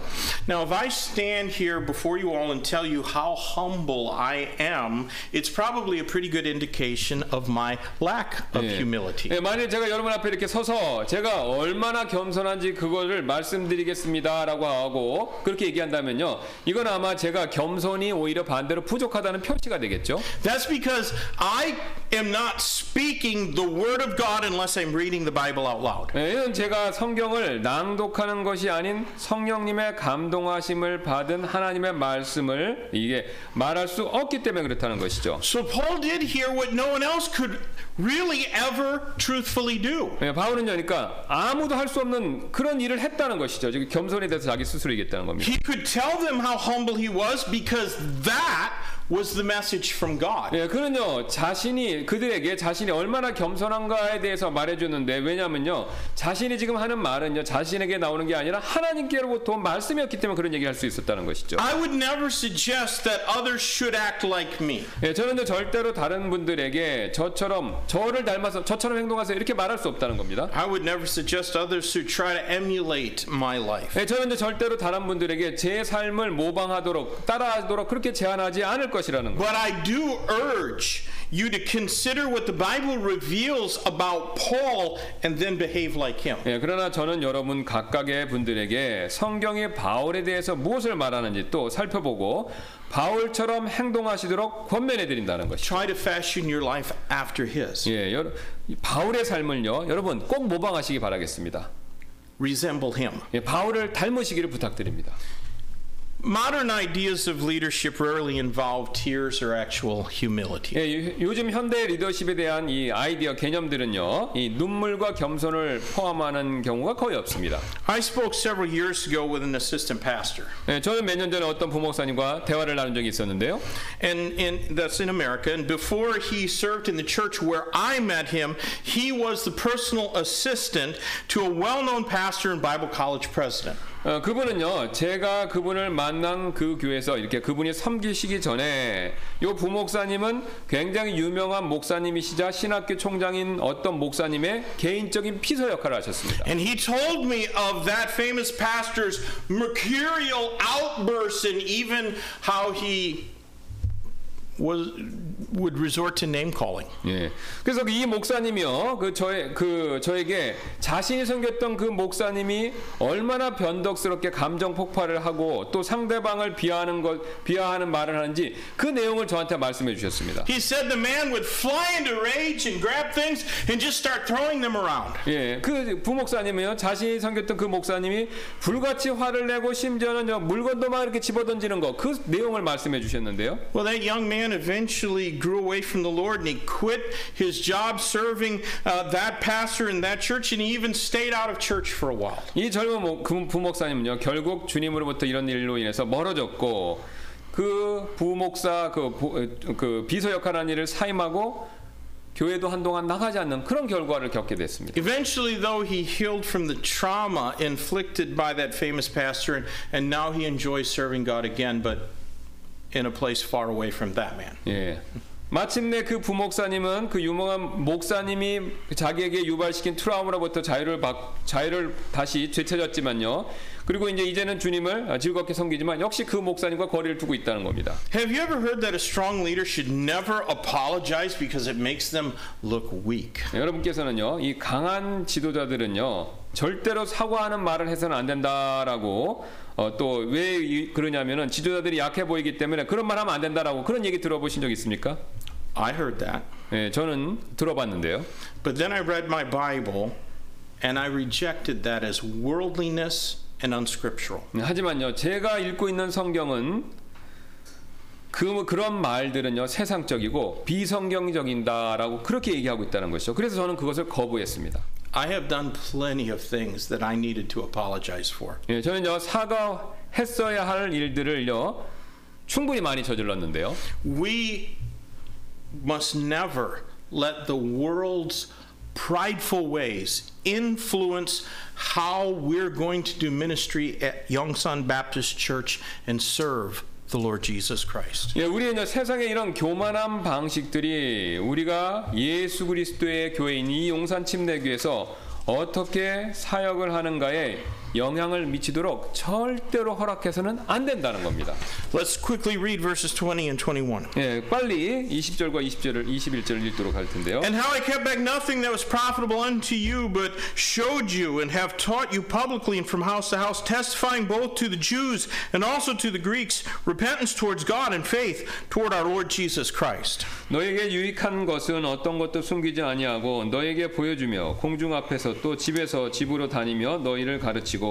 Now, if I stand here before you all and tell you how humble I am, it's probably a pretty good indication of my lack of 예. humility. 예, 만일 제가 여러분 앞에 이렇게 서서 제가 얼마나 겸손한지 그거를 말씀드리겠습니다라고 하고 그렇게 얘기한다면요, 이건 아마 제가 겸손이 오히려 반대로 부족하다는 표시가 되겠죠. That's because I am not speaking the Word of God unless I'm reading the Bible out loud. 예, 이건 제가 성경을 낭독하는 것이 아닌 성령님의 감동하심을 받은 하나님의 말씀을 이게 말할 수 없기 때문에 그렇다는 것이죠. So Paul did here what no one else could really ever truthfully do. 예, 바울은 그러니까 아무도 할 수 없는 그런 일을 했다는 것이죠. 지금 겸손에 대해서 자기 스스로 얘기했다는 겁니다. He could tell them how humble he was because that was the message from God. 예, 그는요 자신이 그들에게 자신이 얼마나 겸손한가에 대해서 말해줬는데 왜냐면요 자신이 지금 하는 말은요 자신에게 나오는 게 아니라 하나님께로부터 온 말씀이었기 때문에 그런 얘기를 할 수 있었다는 것이죠. I would never suggest that others should act like me. 예, 저는요 절대로 다른 분들에게 저처럼 저를 닮아서 저처럼 행동하세요 이렇게 말할 수 없다는 겁니다. I would never suggest others to try to emulate my life. 예, 저는 절대로 다른 분들에게 제 삶을 모방하도록 따라하도록 그렇게 제안하지 않을 것이라는 거. But I do urge you to consider what the Bible reveals about Paul and then behave like him. 예, 그러나 저는 여러분 각각의 분들에게 성경이 바울에 대해서 무엇을 말하는지 또 살펴보고 바울처럼 행동하시도록 권면해 드린다는 것이죠. Try to fashion your life after his. 예, 여러, 이 바울의 삶을요, 여러분 꼭 모방하시기 바라겠습니다. Resemble him. 예, 바울을 닮으시기를 부탁드립니다. Modern ideas of leadership rarely involve tears or actual humility. 예, 요- 요즘 현대 리더십에 대한 이 아이디어 개념들은요, 이 눈물과 겸손을 포함하는 경우가 거의 없습니다. I spoke several years ago with an assistant pastor, 예, 저는 몇 년 전에 어떤 부목사님과 대화를 나눈 적이 있었는데요. and, and that's in America. And before he served in the church where I met him, he was the personal assistant to a well-known pastor and Bible college president. 어, 그분은요, 제가 그분을 만난 그 교회에서 이렇게 그분이 섬기시기 전에 요 부목사님은 굉장히 유명한 목사님이시자 신학교 총장인 어떤 목사님의 개인적인 피서 역할을 하셨습니다. And he told me of that famous pastor's mercurial outbursts and even how he was would resort to name calling. 예. 그래서 이 목사님이요, 그 저의 그 저에게 자신이 섬겼던 그 목사님이 얼마나 변덕스럽게 감정 폭발을 하고 또 상대방을 비하하는 것 비하하는 말을 하는지 그 내용을 저한테 말씀해 주셨습니다. He said the man would fly into rage and grab things and just start throwing them around. 예, 그 부목사님이요, 자신이 섬겼던 그 목사님이 불같이 화를 내고 심지어는 저 물건도 막 이렇게 집어던지는 거, 그 내용을 말씀해 주셨는데요. Well, that young man eventually grew away from the Lord and he quit his job serving uh, that pastor in that church and he even stayed out of church for a while. 이 젊은 목- 그 부목사님은요, 결국 주님으로부터 이런 일로 인해서 멀어졌고, 그 부목사 그, 부- 그 비서 역할하는 일을 사임하고 교회도 한동안 나가지 않는 그런 결과를 겪게 됐습니다. Eventually, though, he healed from the trauma inflicted by that famous pastor and, and now he enjoys serving God again, but in a place far away from that man. 예. 마침내 그 부목사님은 그 유명한 목사님이 자기에게 유발시킨 트라우마로부터 자유를 받, 자유를 다시 되찾았지만요. 그리고 이제 이제는 주님을 즐겁게 섬기지만 역시 그 목사님과 거리를 두고 있다는 겁니다. Have you ever heard that a strong leader should never apologize because it makes them look weak? 네, 여러분께서는요, 이 강한 지도자들은요, 절대로 사과하는 말을 해서는 안 된다라고 어, 또왜 그러냐면은 지도자들이 약해 보이기 때문에 그런 말 하면 안 된다라고 그런 얘기 들어보신 적 있습니까? I heard that. 네, 저는 들어봤는데요. But then I read my Bible and I rejected that as worldliness and unscriptural. 네, 하지만요, 제가 읽고 있는 성경은 그 그런 말들은요 세상적이고 비성경적인다라고 그렇게 얘기하고 있다는 것이죠. 그래서 저는 그것을 거부했습니다. I have done plenty of things that I needed to apologize for. 예, 저는요 사과했어야 할 일들을요 충분히 많이 저질렀는데요. We must never let the world's prideful ways influence how we're going to do ministry at Yongsan Baptist Church and serve the Lord Jesus Christ. 예, 우리는 세상의 이런 교만한 방식들이 우리가 예수 그리스도의 교회인 이 용산 침례교에서 어떻게 사역을 하는가에 영향을 미치도록 절대로 허락해서는 안 된다는 겁니다. Let's quickly read verses 20 and 21. 예, 빨리 20절과 20절을 21절을 읽도록 할 텐데요. And how I kept back nothing that was profitable unto you, but showed you and have taught you publicly and from house to house, testifying both to the Jews and also to the Greeks repentance towards God and faith toward our Lord Jesus Christ. 너에게 유익한 것은 어떤 것도 숨기지 아니하고 너에게 보여주며 공중 앞에서 또 집에서 집으로 다니며 너희를 가르치고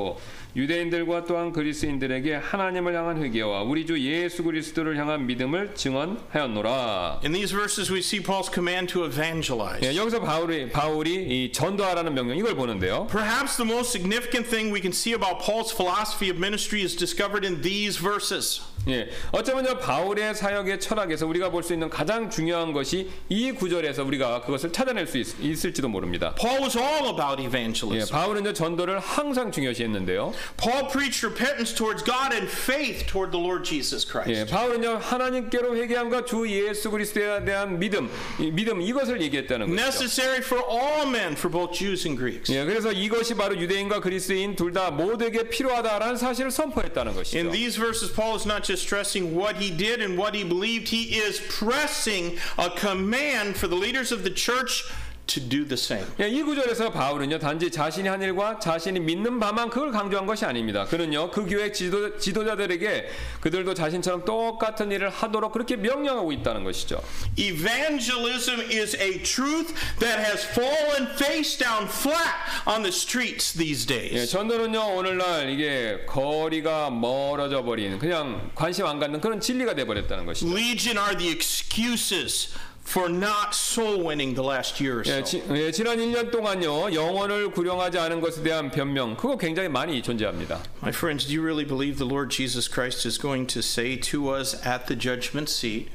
유대인들과 또한 그리스인들에게 하나님을 향한 회개와 우리 주 예수 그리스도를 향한 믿음을 증언하였노라. In these verses, we see Paul's command to evangelize. 예, 여기서 바울이 바울이 이 전도하라는 명령 이걸 보는데요. Perhaps the most significant thing we can see about Paul's philosophy of ministry is discovered in these verses. 예, 어쩌면 저 바울의 사역의 철학에서 우리가 볼 수 있는 가장 중요한 것이 이 구절에서 우리가 그것을 찾아낼 수 있, 있을지도 모릅니다. Paul was all about 예, evangelism. 바울은 저 전도를 항상 중요시했는데요. Paul preached repentance towards God and faith toward the Lord Jesus Christ. 예, 바울은요 하나님께로 회개함과 주 예수 그리스도에 대한 믿음, 이 믿음 이것을 얘기했다는 거죠. Necessary for all men, for both Jews and Greeks. 예, 그래서 이것이 바로 유대인과 그리스도인 둘 다 모두에게 필요하다라는 사실을 선포했다는 것이죠. In these verses, Paul is not just stressing what he did and what he believed, he is pressing a command for the leaders of the church to do the same. 예, 이 구절에서 바울은요 단지 자신이 한 일과 자신이 믿는 바만 그걸 강조한 것이 아닙니다. 그는요 그 교회 지도, 지도자들에게 그들도 자신처럼 똑같은 일을 하도록 그렇게 명령하고 있다는 것이죠. Evangelism is a truth that has fallen face down flat on the streets these 예, days. 전도는요 오늘날 이게 거리가 멀어져 버린 그냥 관심 안 갖는 그런 진리가 돼 버렸다는 것이죠. Legion are the excuses for not soul winning the last year or 예, so. 지, 예, 지난 1년 동안요 영혼을 구령하지 않은 것에 대한 변명 그거 굉장히 많이 존재합니다. My friends, do you really believe the Lord Jesus Christ is going to say to us at the judgment seat,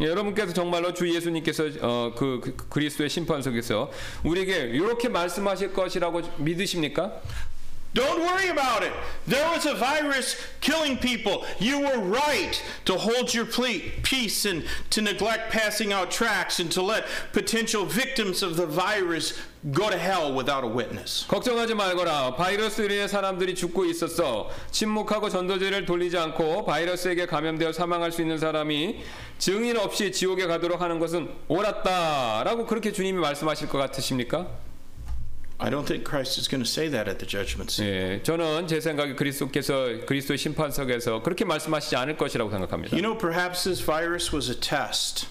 예, 여러분께서 정말로 주 예수님께서 어, 그, 그 그리스도의 심판석에서 우리에게 이렇게 말씀하실 것이라고 믿으십니까? Don't worry about it. There was a virus killing people. You were right to hold your peace and to neglect passing out tracts and to let potential victims of the virus go to hell without a witness. 걱정하지 말거라. 바이러스로 인해 사람들이 죽고 있었어. 침묵하고 전도제를 돌리지 않고 바이러스에게 감염되어 사망할 수 있는 사람이 증인 없이 지옥에 가도록 하는 것은 옳았다라고 그렇게 주님이 말씀하실 것 같으십니까? I don't think Christ is going to say that at the judgment seat. 예, 저는 제 생각에 그리스도께서 그리스도 심판석에서 그렇게 말씀하시지 않을 것이라고 생각합니다. You know, perhaps this virus was a test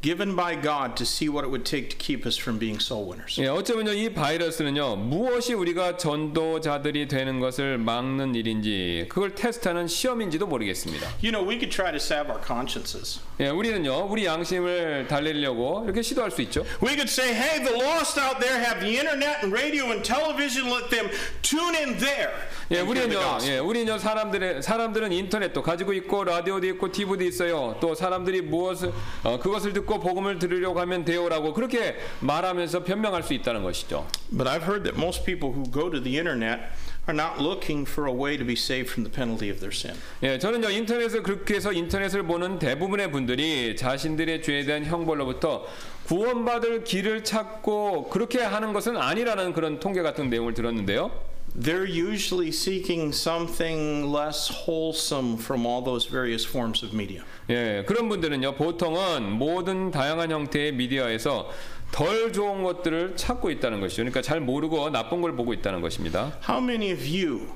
Given by God to see what it would take to keep us from being soul winners. 예, 어쩌면요 이 바이러스는요 무엇이 우리가 전도자들이 되는 것을 막는 일인지 그걸 테스트하는 시험인지도 모르겠습니다. You know, we could try to salve our consciences. 예, 우리는요 우리 양심을 달래려고 이렇게 시도할 수 있죠. We could say, hey, the lost out there have the internet and radio and television. Let them tune in there. 예, 우리는요. 예, 우리는요 사람들의 사람들은 인터넷도 가지고 있고 라디오도 있고 TV도 있어요. 또 사람들이 무엇을 어, 그것을 듣고 복음을 들으려고 하면 돼요라고 그렇게 말하면서 변명할 수 있다는 것이죠. But I've heard that most people who go to the internet are not looking for a way to be saved from the penalty of their sin. 예, 저는요 인터넷을 그렇게 해서 인터넷을 보는 대부분의 분들이 자신들의 죄에 대한 형벌로부터 구원받을 길을 찾고 그렇게 하는 것은 아니라는 그런 통계 같은 내용을 들었는데요. They're usually seeking something less wholesome from all those various forms of media. 예, 그런 분들은요 보통은 모든 다양한 형태의 미디어에서 덜 좋은 것들을 찾고 있다는 것이죠. 그러니까 잘 모르고 나쁜 걸 보고 있다는 것입니다. How many of you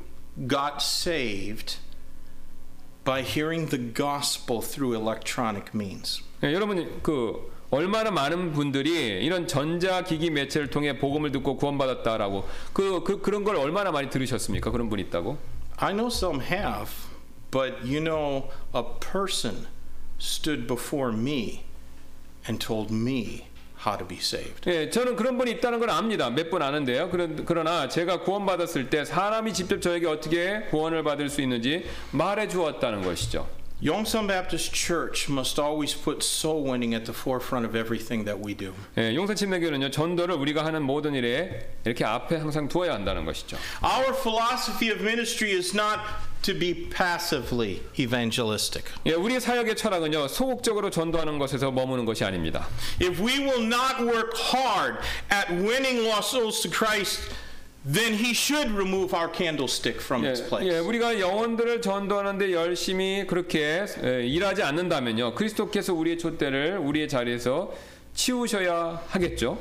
got saved by hearing the gospel through electronic means? 예, 여러분 그 얼마나 많은 분들이 이런 전자기기 매체를 통해 복음을 듣고 구원받았다라고 그, 그 그런 걸 얼마나 많이 들으셨습니까? 그런 분이 있다고? I know some have, but you know, a person stood before me and told me how to be saved. 예, 저는 그런 분이 있다는 걸 압니다. 몇 분 아는데요. 그런, 그러나 제가 구원받았을 때 사람이 직접 저에게 어떻게 구원을 받을 수 있는지 말해 주었다는 것이죠. Yongsan Baptist Church must always put soul winning at the forefront of everything that we do. 예, 용산 침례교는요 전도를 우리가 하는 모든 일에 이렇게 앞에 항상 두어야 한다는 것이죠. Our philosophy of ministry is not to be passively evangelistic. 예, 우리의 사역의 철학은요 소극적으로 전도하는 것에서 머무는 것이 아닙니다. If we will not work hard at winning lost souls to Christ, Then He should remove our candlestick from 예, its place. 예, 우리가 영혼들을 전도하는데 열심히 그렇게 예, 일하지 않는다면요 그리스도께서 우리의 촛대를 우리의 자리에서 치우셔야 하겠죠.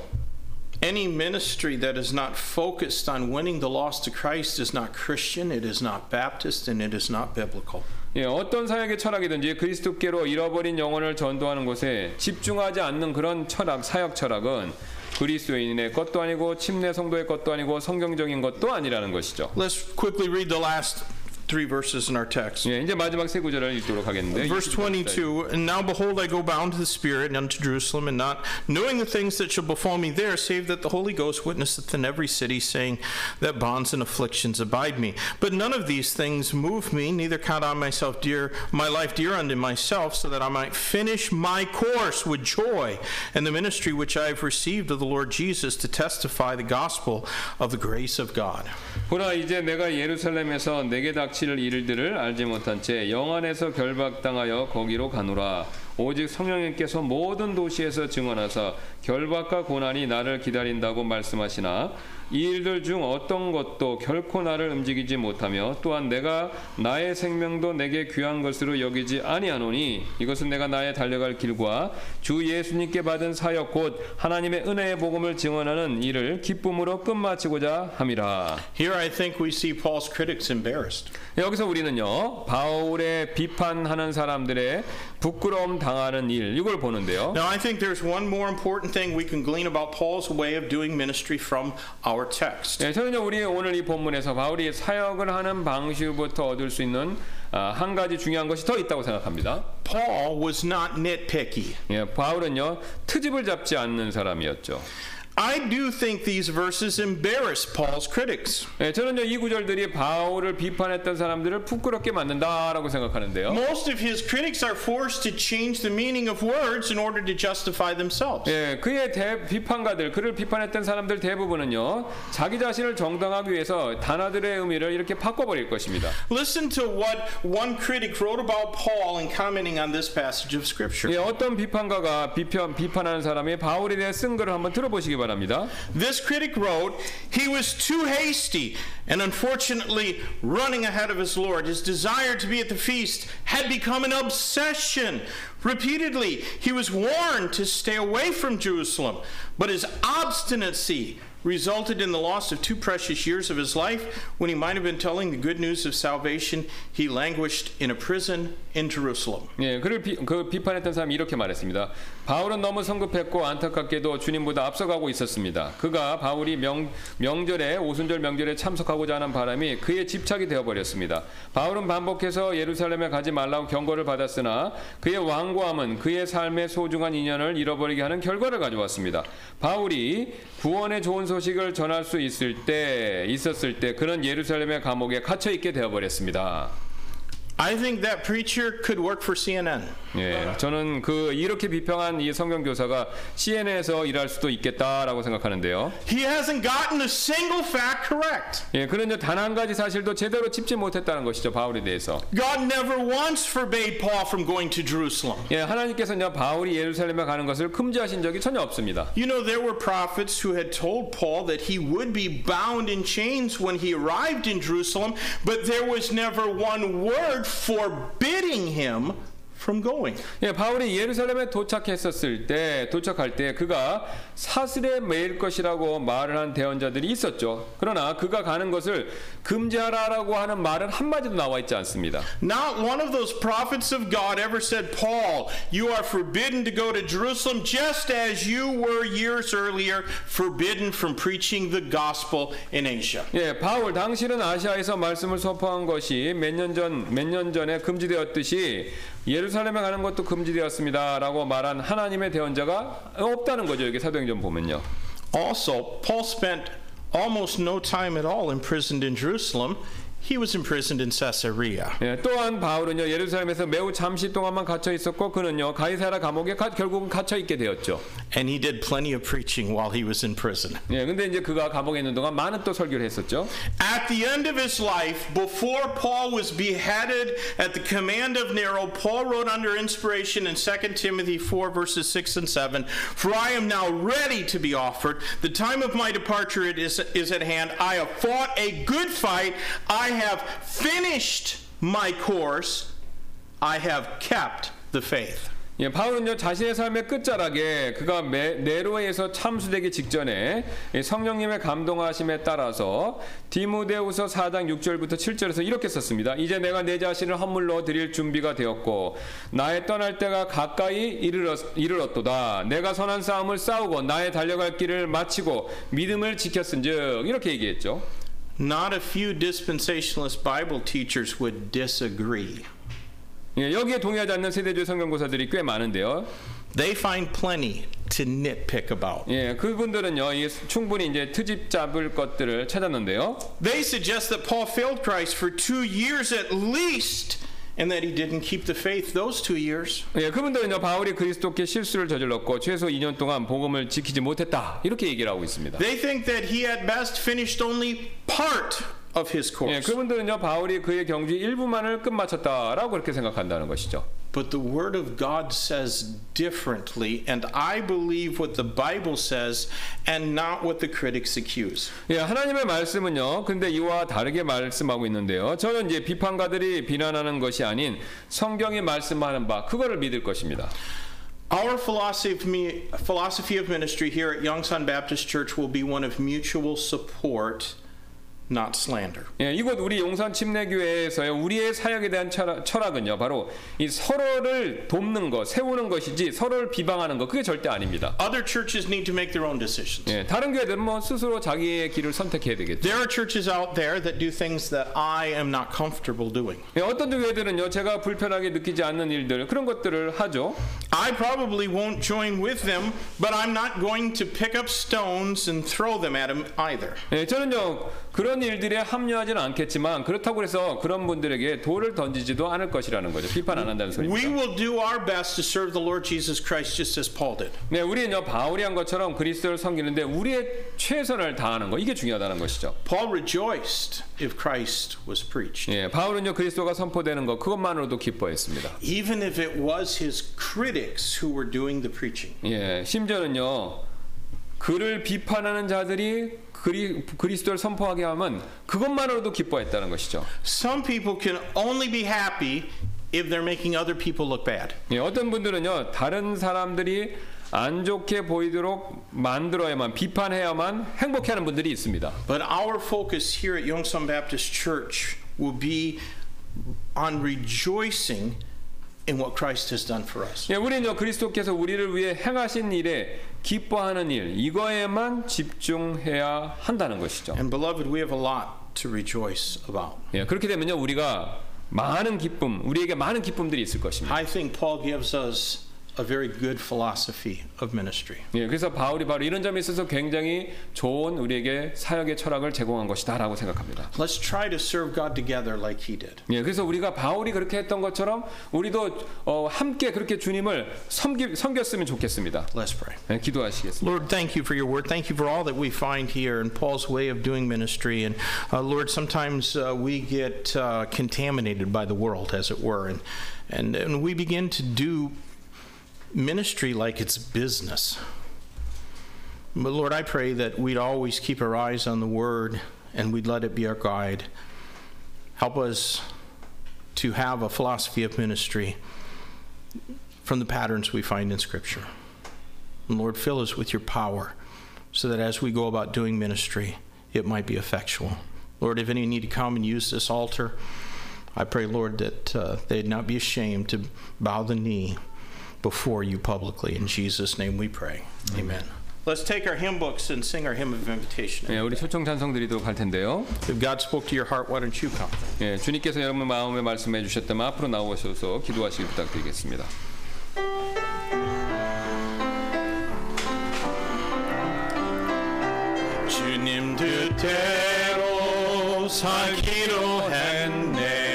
Any ministry that is not focused on winning the lost to Christ is not Christian, it is not Baptist, and it is not biblical. 예, 어떤 사역의 철학이든지 그리스도께로 잃어버린 영혼을 전도하는 곳에 집중하지 않는 그런 철학, 사역 철학은 그리스도인의 것도 아니고 침례 성도의 것도 아니고 성경적인 것도 아니라는 것이죠. Let's quickly read the last three verses in our text. 예, 이제 마지막 세 구절을 읽도록 하겠는데 Verse 22 And now behold, I go bound to the Spirit unto Jerusalem, and not knowing the things that shall befall me there, save that the Holy Ghost witnesseth in every city, saying that bonds and afflictions abide me. But none of these things move me, neither count I myself dear, my life dear unto myself, so that I might finish my course with joy, and the ministry which I have received of the Lord Jesus to testify the gospel of the grace of God. 보라 이제 내가 예루살렘에서 내게 닥 칠 일들을 알지 못한 채 영안에서 결박당하여 거기로 가노라. 오직 성령님께서 모든 도시에서 증언하사 결박과 고난이 나를 기다린다고 말씀하시나 이 일들 중 어떤 것도 결코 나를 움직이지 못하며 또한 내가 나의 생명도 내게 귀한 것으로 여기지 아니하노니 이것은 내가 나의 달려갈 길과 주 예수님께 받은 사역 곧 하나님의 은혜의 복음을 증언하는 일을 기쁨으로 끝마치고자 함이라. Here I think we see Paul's critics embarrassed. 여기서 우리는요 바울의 비판하는 사람들의 부끄러움 당하는 일 이걸 보는데요. Now, I think there's one more important thing we can glean about Paul's way of doing ministry from our text. 예, 저는요 우리 오늘 이 본문에서 바울이 사역을 하는 방식부터 얻을 수 있는 아, 한 가지 중요한 것이 더 있다고 생각합니다. Paul was not nitpicky. 예, 바울은요 트집을 잡지 않는 사람이었죠. I do think these verses embarrass Paul's critics. 예, 저는요 이 구절들이 바울을 비판했던 사람들을 부끄럽게 만든다라고 생각하는데요. Most of his critics are forced to change the meaning of words in order to justify themselves. 예, 그의 대, 비판가들, 그를 비판했던 사람들 대부분은요, 자기 자신을 정당하기 위해서 단어들의 의미를 이렇게 바꿔버릴 것입니다. Listen to what one critic wrote about Paul in commenting on this passage of Scripture. 예, 어떤 비판가가 비판, 비판하는 사람이 바울에 대해 쓴 글을 한번 들어보시기 바랍니다. This critic wrote, He was too hasty and unfortunately running ahead of his Lord. His desire to be at the feast had become an obsession. Repeatedly, he was warned to stay away from Jerusalem, but his obstinacy resulted in the loss of two precious years of his life when he might have been telling the good news of salvation. He languished in a prison in Jerusalem. 예, 그를 비, 그 비판했던 사람이 이렇게 말했습니다. 바울은 너무 성급했고 안타깝게도 주님보다 앞서가고 있었습니다. 그가 바울이 명, 명절에 오순절 명절에 참석하고자 하는 바람이 그의 집착이 되어 버렸습니다. 바울은 반복해서 예루살렘에 가지 말라고 경고를 받았으나 그의 완고함은 그의 삶의 소중한 인연을 잃어버리게 하는 결과를 가져왔습니다. 바울이 구원의 좋은 소식을 전할 수 있을 때 있었을 때 그는 예루살렘의 감옥에 갇혀 있게 되어 버렸습니다. I think that preacher could work for CNN. 예, 저는 그 이렇게 비평한 이 성경 교사가 CNN에서 일할 수도 있겠다라고 생각하는데요. He hasn't gotten a single fact correct. 예, 그는요 단 한 가지 사실도 제대로 짚지 못했다는 것이죠 바울에 대해서. God never once forbade Paul from going to Jerusalem. 예, 하나님께서는 바울이 예루살렘에 가는 것을 금지하신 적이 전혀 없습니다. You know, there were prophets who had told Paul that he would be bound in chains when he arrived in Jerusalem, but there was never one word forbidding him from going. 예, 바울이 예루살렘에 도착했었을 때 도착할 때 그가 사슬에 매일 것이라고 말을 한 대언자들이 있었죠. 그러나 그가 가는 것을 금지하라라고 하는 말은 한 마디도 나와 있지 않습니다. Not one of those prophets of God ever said, Paul, you are forbidden to go to Jerusalem just as you were years earlier forbidden from preaching the gospel in Asia. 예, 바울 당신은 아시아에서 말씀을 선포한 것이 몇 년 전, 몇 년 전에 금지되었듯이 예루살렘에 가는 것도 금지되었습니다라고 말한 하나님의 대언자가 없다는 거죠. 여기 사도행전 보면요. Also, Paul spent almost no time at all imprisoned in Jerusalem. he was imprisoned in Caesarea. 예, 또한 바울은요 예루살렘에서 매우 잠시 동안만 갇혀 있었고 그는요 가이사라 감옥에 가- 결국은 갇혀 있게 되었죠. And he did plenty of preaching while he was in prison. 예, 근데 이제 그가 감옥에 있는 동안 많은 또 설교를 했었죠. At the end of his life, before Paul was beheaded at the command of Nero, Paul wrote under inspiration in 2 Timothy 4, verses 6 and 7 For I am now ready to be offered. The time of my departure it is, is at hand. I have fought a good fight. I have finished my course. I have kept the faith. 예, 바울은요 자신의 삶의 끝자락에 그가 매, 네로에서 참수되기 직전에 이 성령님의 감동하심에 따라서 디모데후서 4장 6절부터 7절에서 이렇게 썼습니다. 이제 내가 내 자신을 헌물로 드릴 준비가 되었고 나의 떠날 때가 가까이 이르렀, 이르렀도다. 내가 선한 싸움을 싸우고 나의 달려갈 길을 마치고 믿음을 지켰은즉 이렇게 얘기했죠. Not a few dispensationalist Bible teachers would disagree. 예, 여기에 동의하지 않는 세대주의 성경고사들이 꽤 많은데요. They find plenty to nitpick about. 예, 그분들은요, 이 충분히 이제 트집 잡을 것들을 찾았는데요. They suggest that Paul failed Christ for two years at least, And that he didn't keep the faith those two years. 예, 그분들은요, 바울이 그리스도께 실수를 저질렀고 최소 2년 동안 복음을 지키지 못했다 이렇게 얘기를 하고 있습니다. They think that he at best finished only part of his 예, course. 그분들은요, 바울이 그의 경주 일부만을 끝마쳤다라고 그렇게 생각한다는 것이죠. But the Word of God says differently, and I believe what the Bible says and not what the critics accuse. 예, 하나님의 말씀은요, 근데 이와 다르게 말씀하고 있는데요. 저는 이제 비판가들이 비난하는 것이 아닌 성경이 말씀하는 바 그거를 믿을 것입니다. Our philosophy of, me, philosophy of ministry here at Yongsan Baptist Church will be one of mutual support, Not slander. 예, 이곳 우리 용산 침례교회에서요 우리의 사역에 대한 철학, 철학은요 바로 이 서로를 돕는 것, 세우는 것이지 서로를 비방하는 것 그게 절대 아닙니다. Other churches need to make their own decisions. 예, 다른 교회들은 뭐 스스로 자기의 길을 선택해야 되겠죠. There are churches out there that do things that I am not comfortable doing. 예, 어떤 교회들은요 제가 불편하게 느끼지 않는 일들 그런 것들을 하죠. I probably won't join with them, but I'm not going to pick up stones and throw them at them either. 예, 저는요 그런 일들에 합류하지는 않겠지만 그렇다고 해서 그런 분들에게 돌을 던지지도 않을 것이라는 거죠. 비판 안 한다는 We 소리입니다. will do our best to serve the Lord Jesus Christ just as Paul did. 네, 우리는요 바울이 한 것처럼 그리스도를 섬기는데 우리의 최선을 다하는 거 이게 중요하다는 것이죠. Paul rejoiced if Christ was preached, 예, 바울은요 그리스도가 선포되는 것 그것만으로도 기뻐했습니다. even if it was his critics who were doing the preaching. 예, 심지어는요 그를 비판하는 자들이 그리, 그리스도를 선포하게 하면 그것만으로도 기뻐했다는 것이죠. Some people can only be happy if they're making other people look bad. 예, 어떤 분들은요 다른 사람들이 안 좋게 보이도록 만들어야만 비판해야만 행복해하는 분들이 있습니다. But our focus here at Yongsan Baptist Church will be on rejoicing in what Christ has done for us. 예, 우리는요 그리스도께서 우리를 위해 행하신 일에 기뻐하는 일 이거에만 집중해야 한다는 것이죠. And beloved, we have a lot to rejoice about. 예, 그렇게 되면요 우리가 많은 기쁨, 우리에게 많은 기쁨들이 있을 것입니다. I think Paul gives us a very good philosophy of ministry. 예, 그래서 바울이 바로 이런 점에 있어서 굉장히 좋은 우리에게 사역의 철학을 제공한 것이다라고 생각합니다. Let's try to serve God together like he did. 예, 그래서 우리가 바울이 그렇게 했던 것처럼 우리도 어, 함께 그렇게 주님을 섬기, 섬겼으면 좋겠습니다. Let's pray. 예, 기도하시겠습니다. Lord, thank you for your word. Thank you for all that we find here in Paul's way of doing ministry. And uh, Lord, sometimes uh, we get uh, contaminated by the world, as it were, and, and, and we begin to do ministry like it's business. But Lord, I pray that we'd always keep our eyes on the word and we'd let it be our guide. Help us to have a philosophy of ministry from the patterns we find in Scripture. And Lord, fill us with your power so that as we go about doing ministry, it might be effectual. Lord, if any need to come and use this altar, I pray, Lord, that uh, they'd not be ashamed to bow the knee before you publicly. In Jesus' name we pray. Amen. Let's take our hymn books and sing our hymn of invitation. 예, 우리 초청 찬송 드리도록 할 텐데요. If God spoke to your heart, why don't you come? 예, 주님께서 여러분 마음에 말씀해 주셨다면 앞으로 나오셔서 기도하시기 부탁드리겠습니다. 주님 뜻대로 살기로 했네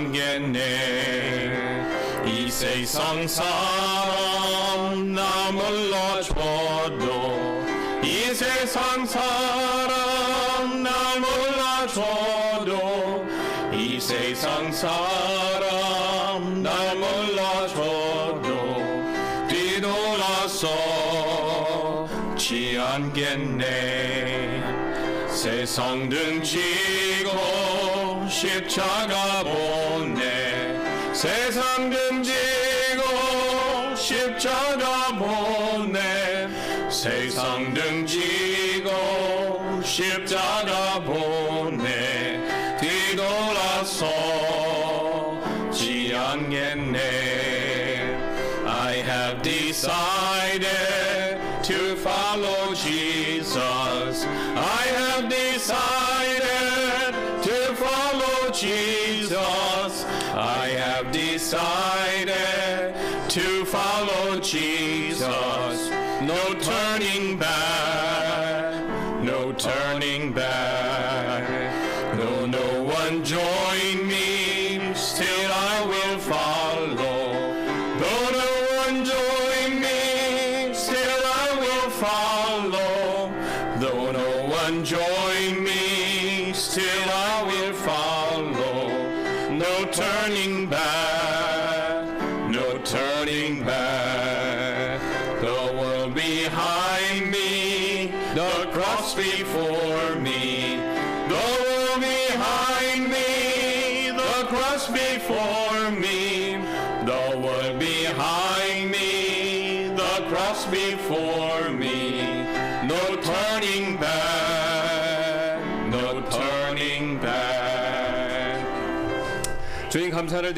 지 않겠네. 이 세상 사람 나 몰라줘도 이 세상 사람 나 몰라줘도 이 세상 사람 나 몰라줘도 뒤돌아서 지 않겠네. 세상 등지고 십자가 보내 세상 등지고 십자가 보내. 세상 등지고 십자가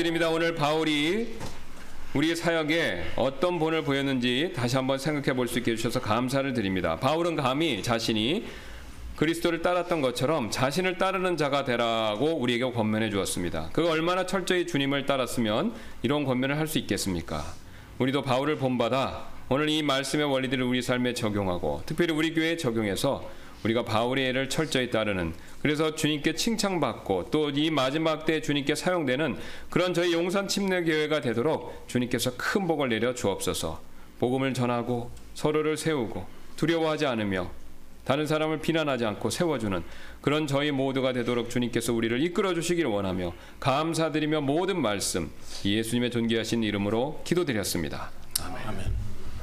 드립니다. 오늘 바울이 우리 사역에 어떤 본을 보였는지 다시 한번 생각해 볼 수 있게 해주셔서 감사를 드립니다. 바울은 감히 자신이 그리스도를 따랐던 것처럼 자신을 따르는 자가 되라고 우리에게 권면해 주었습니다. 그가 얼마나 철저히 주님을 따랐으면 이런 권면을 할 수 있겠습니까? 우리도 바울을 본받아 오늘 이 말씀의 원리들을 우리 삶에 적용하고 특별히 우리 교회에 적용해서 우리가 바울의 예를 철저히 따르는 그래서 주님께 칭찬받고 또 이 마지막 때 주님께 사용되는 그런 저희 용산 침례 교회가 되도록 주님께서 큰 복을 내려 주옵소서. 복음을 전하고 서로를 세우고 두려워하지 않으며 다른 사람을 비난하지 않고 세워주는 그런 저희 모두가 되도록 주님께서 우리를 이끌어 주시길 원하며 감사드리며 모든 말씀 예수님의 존귀하신 이름으로 기도드렸습니다. 아멘.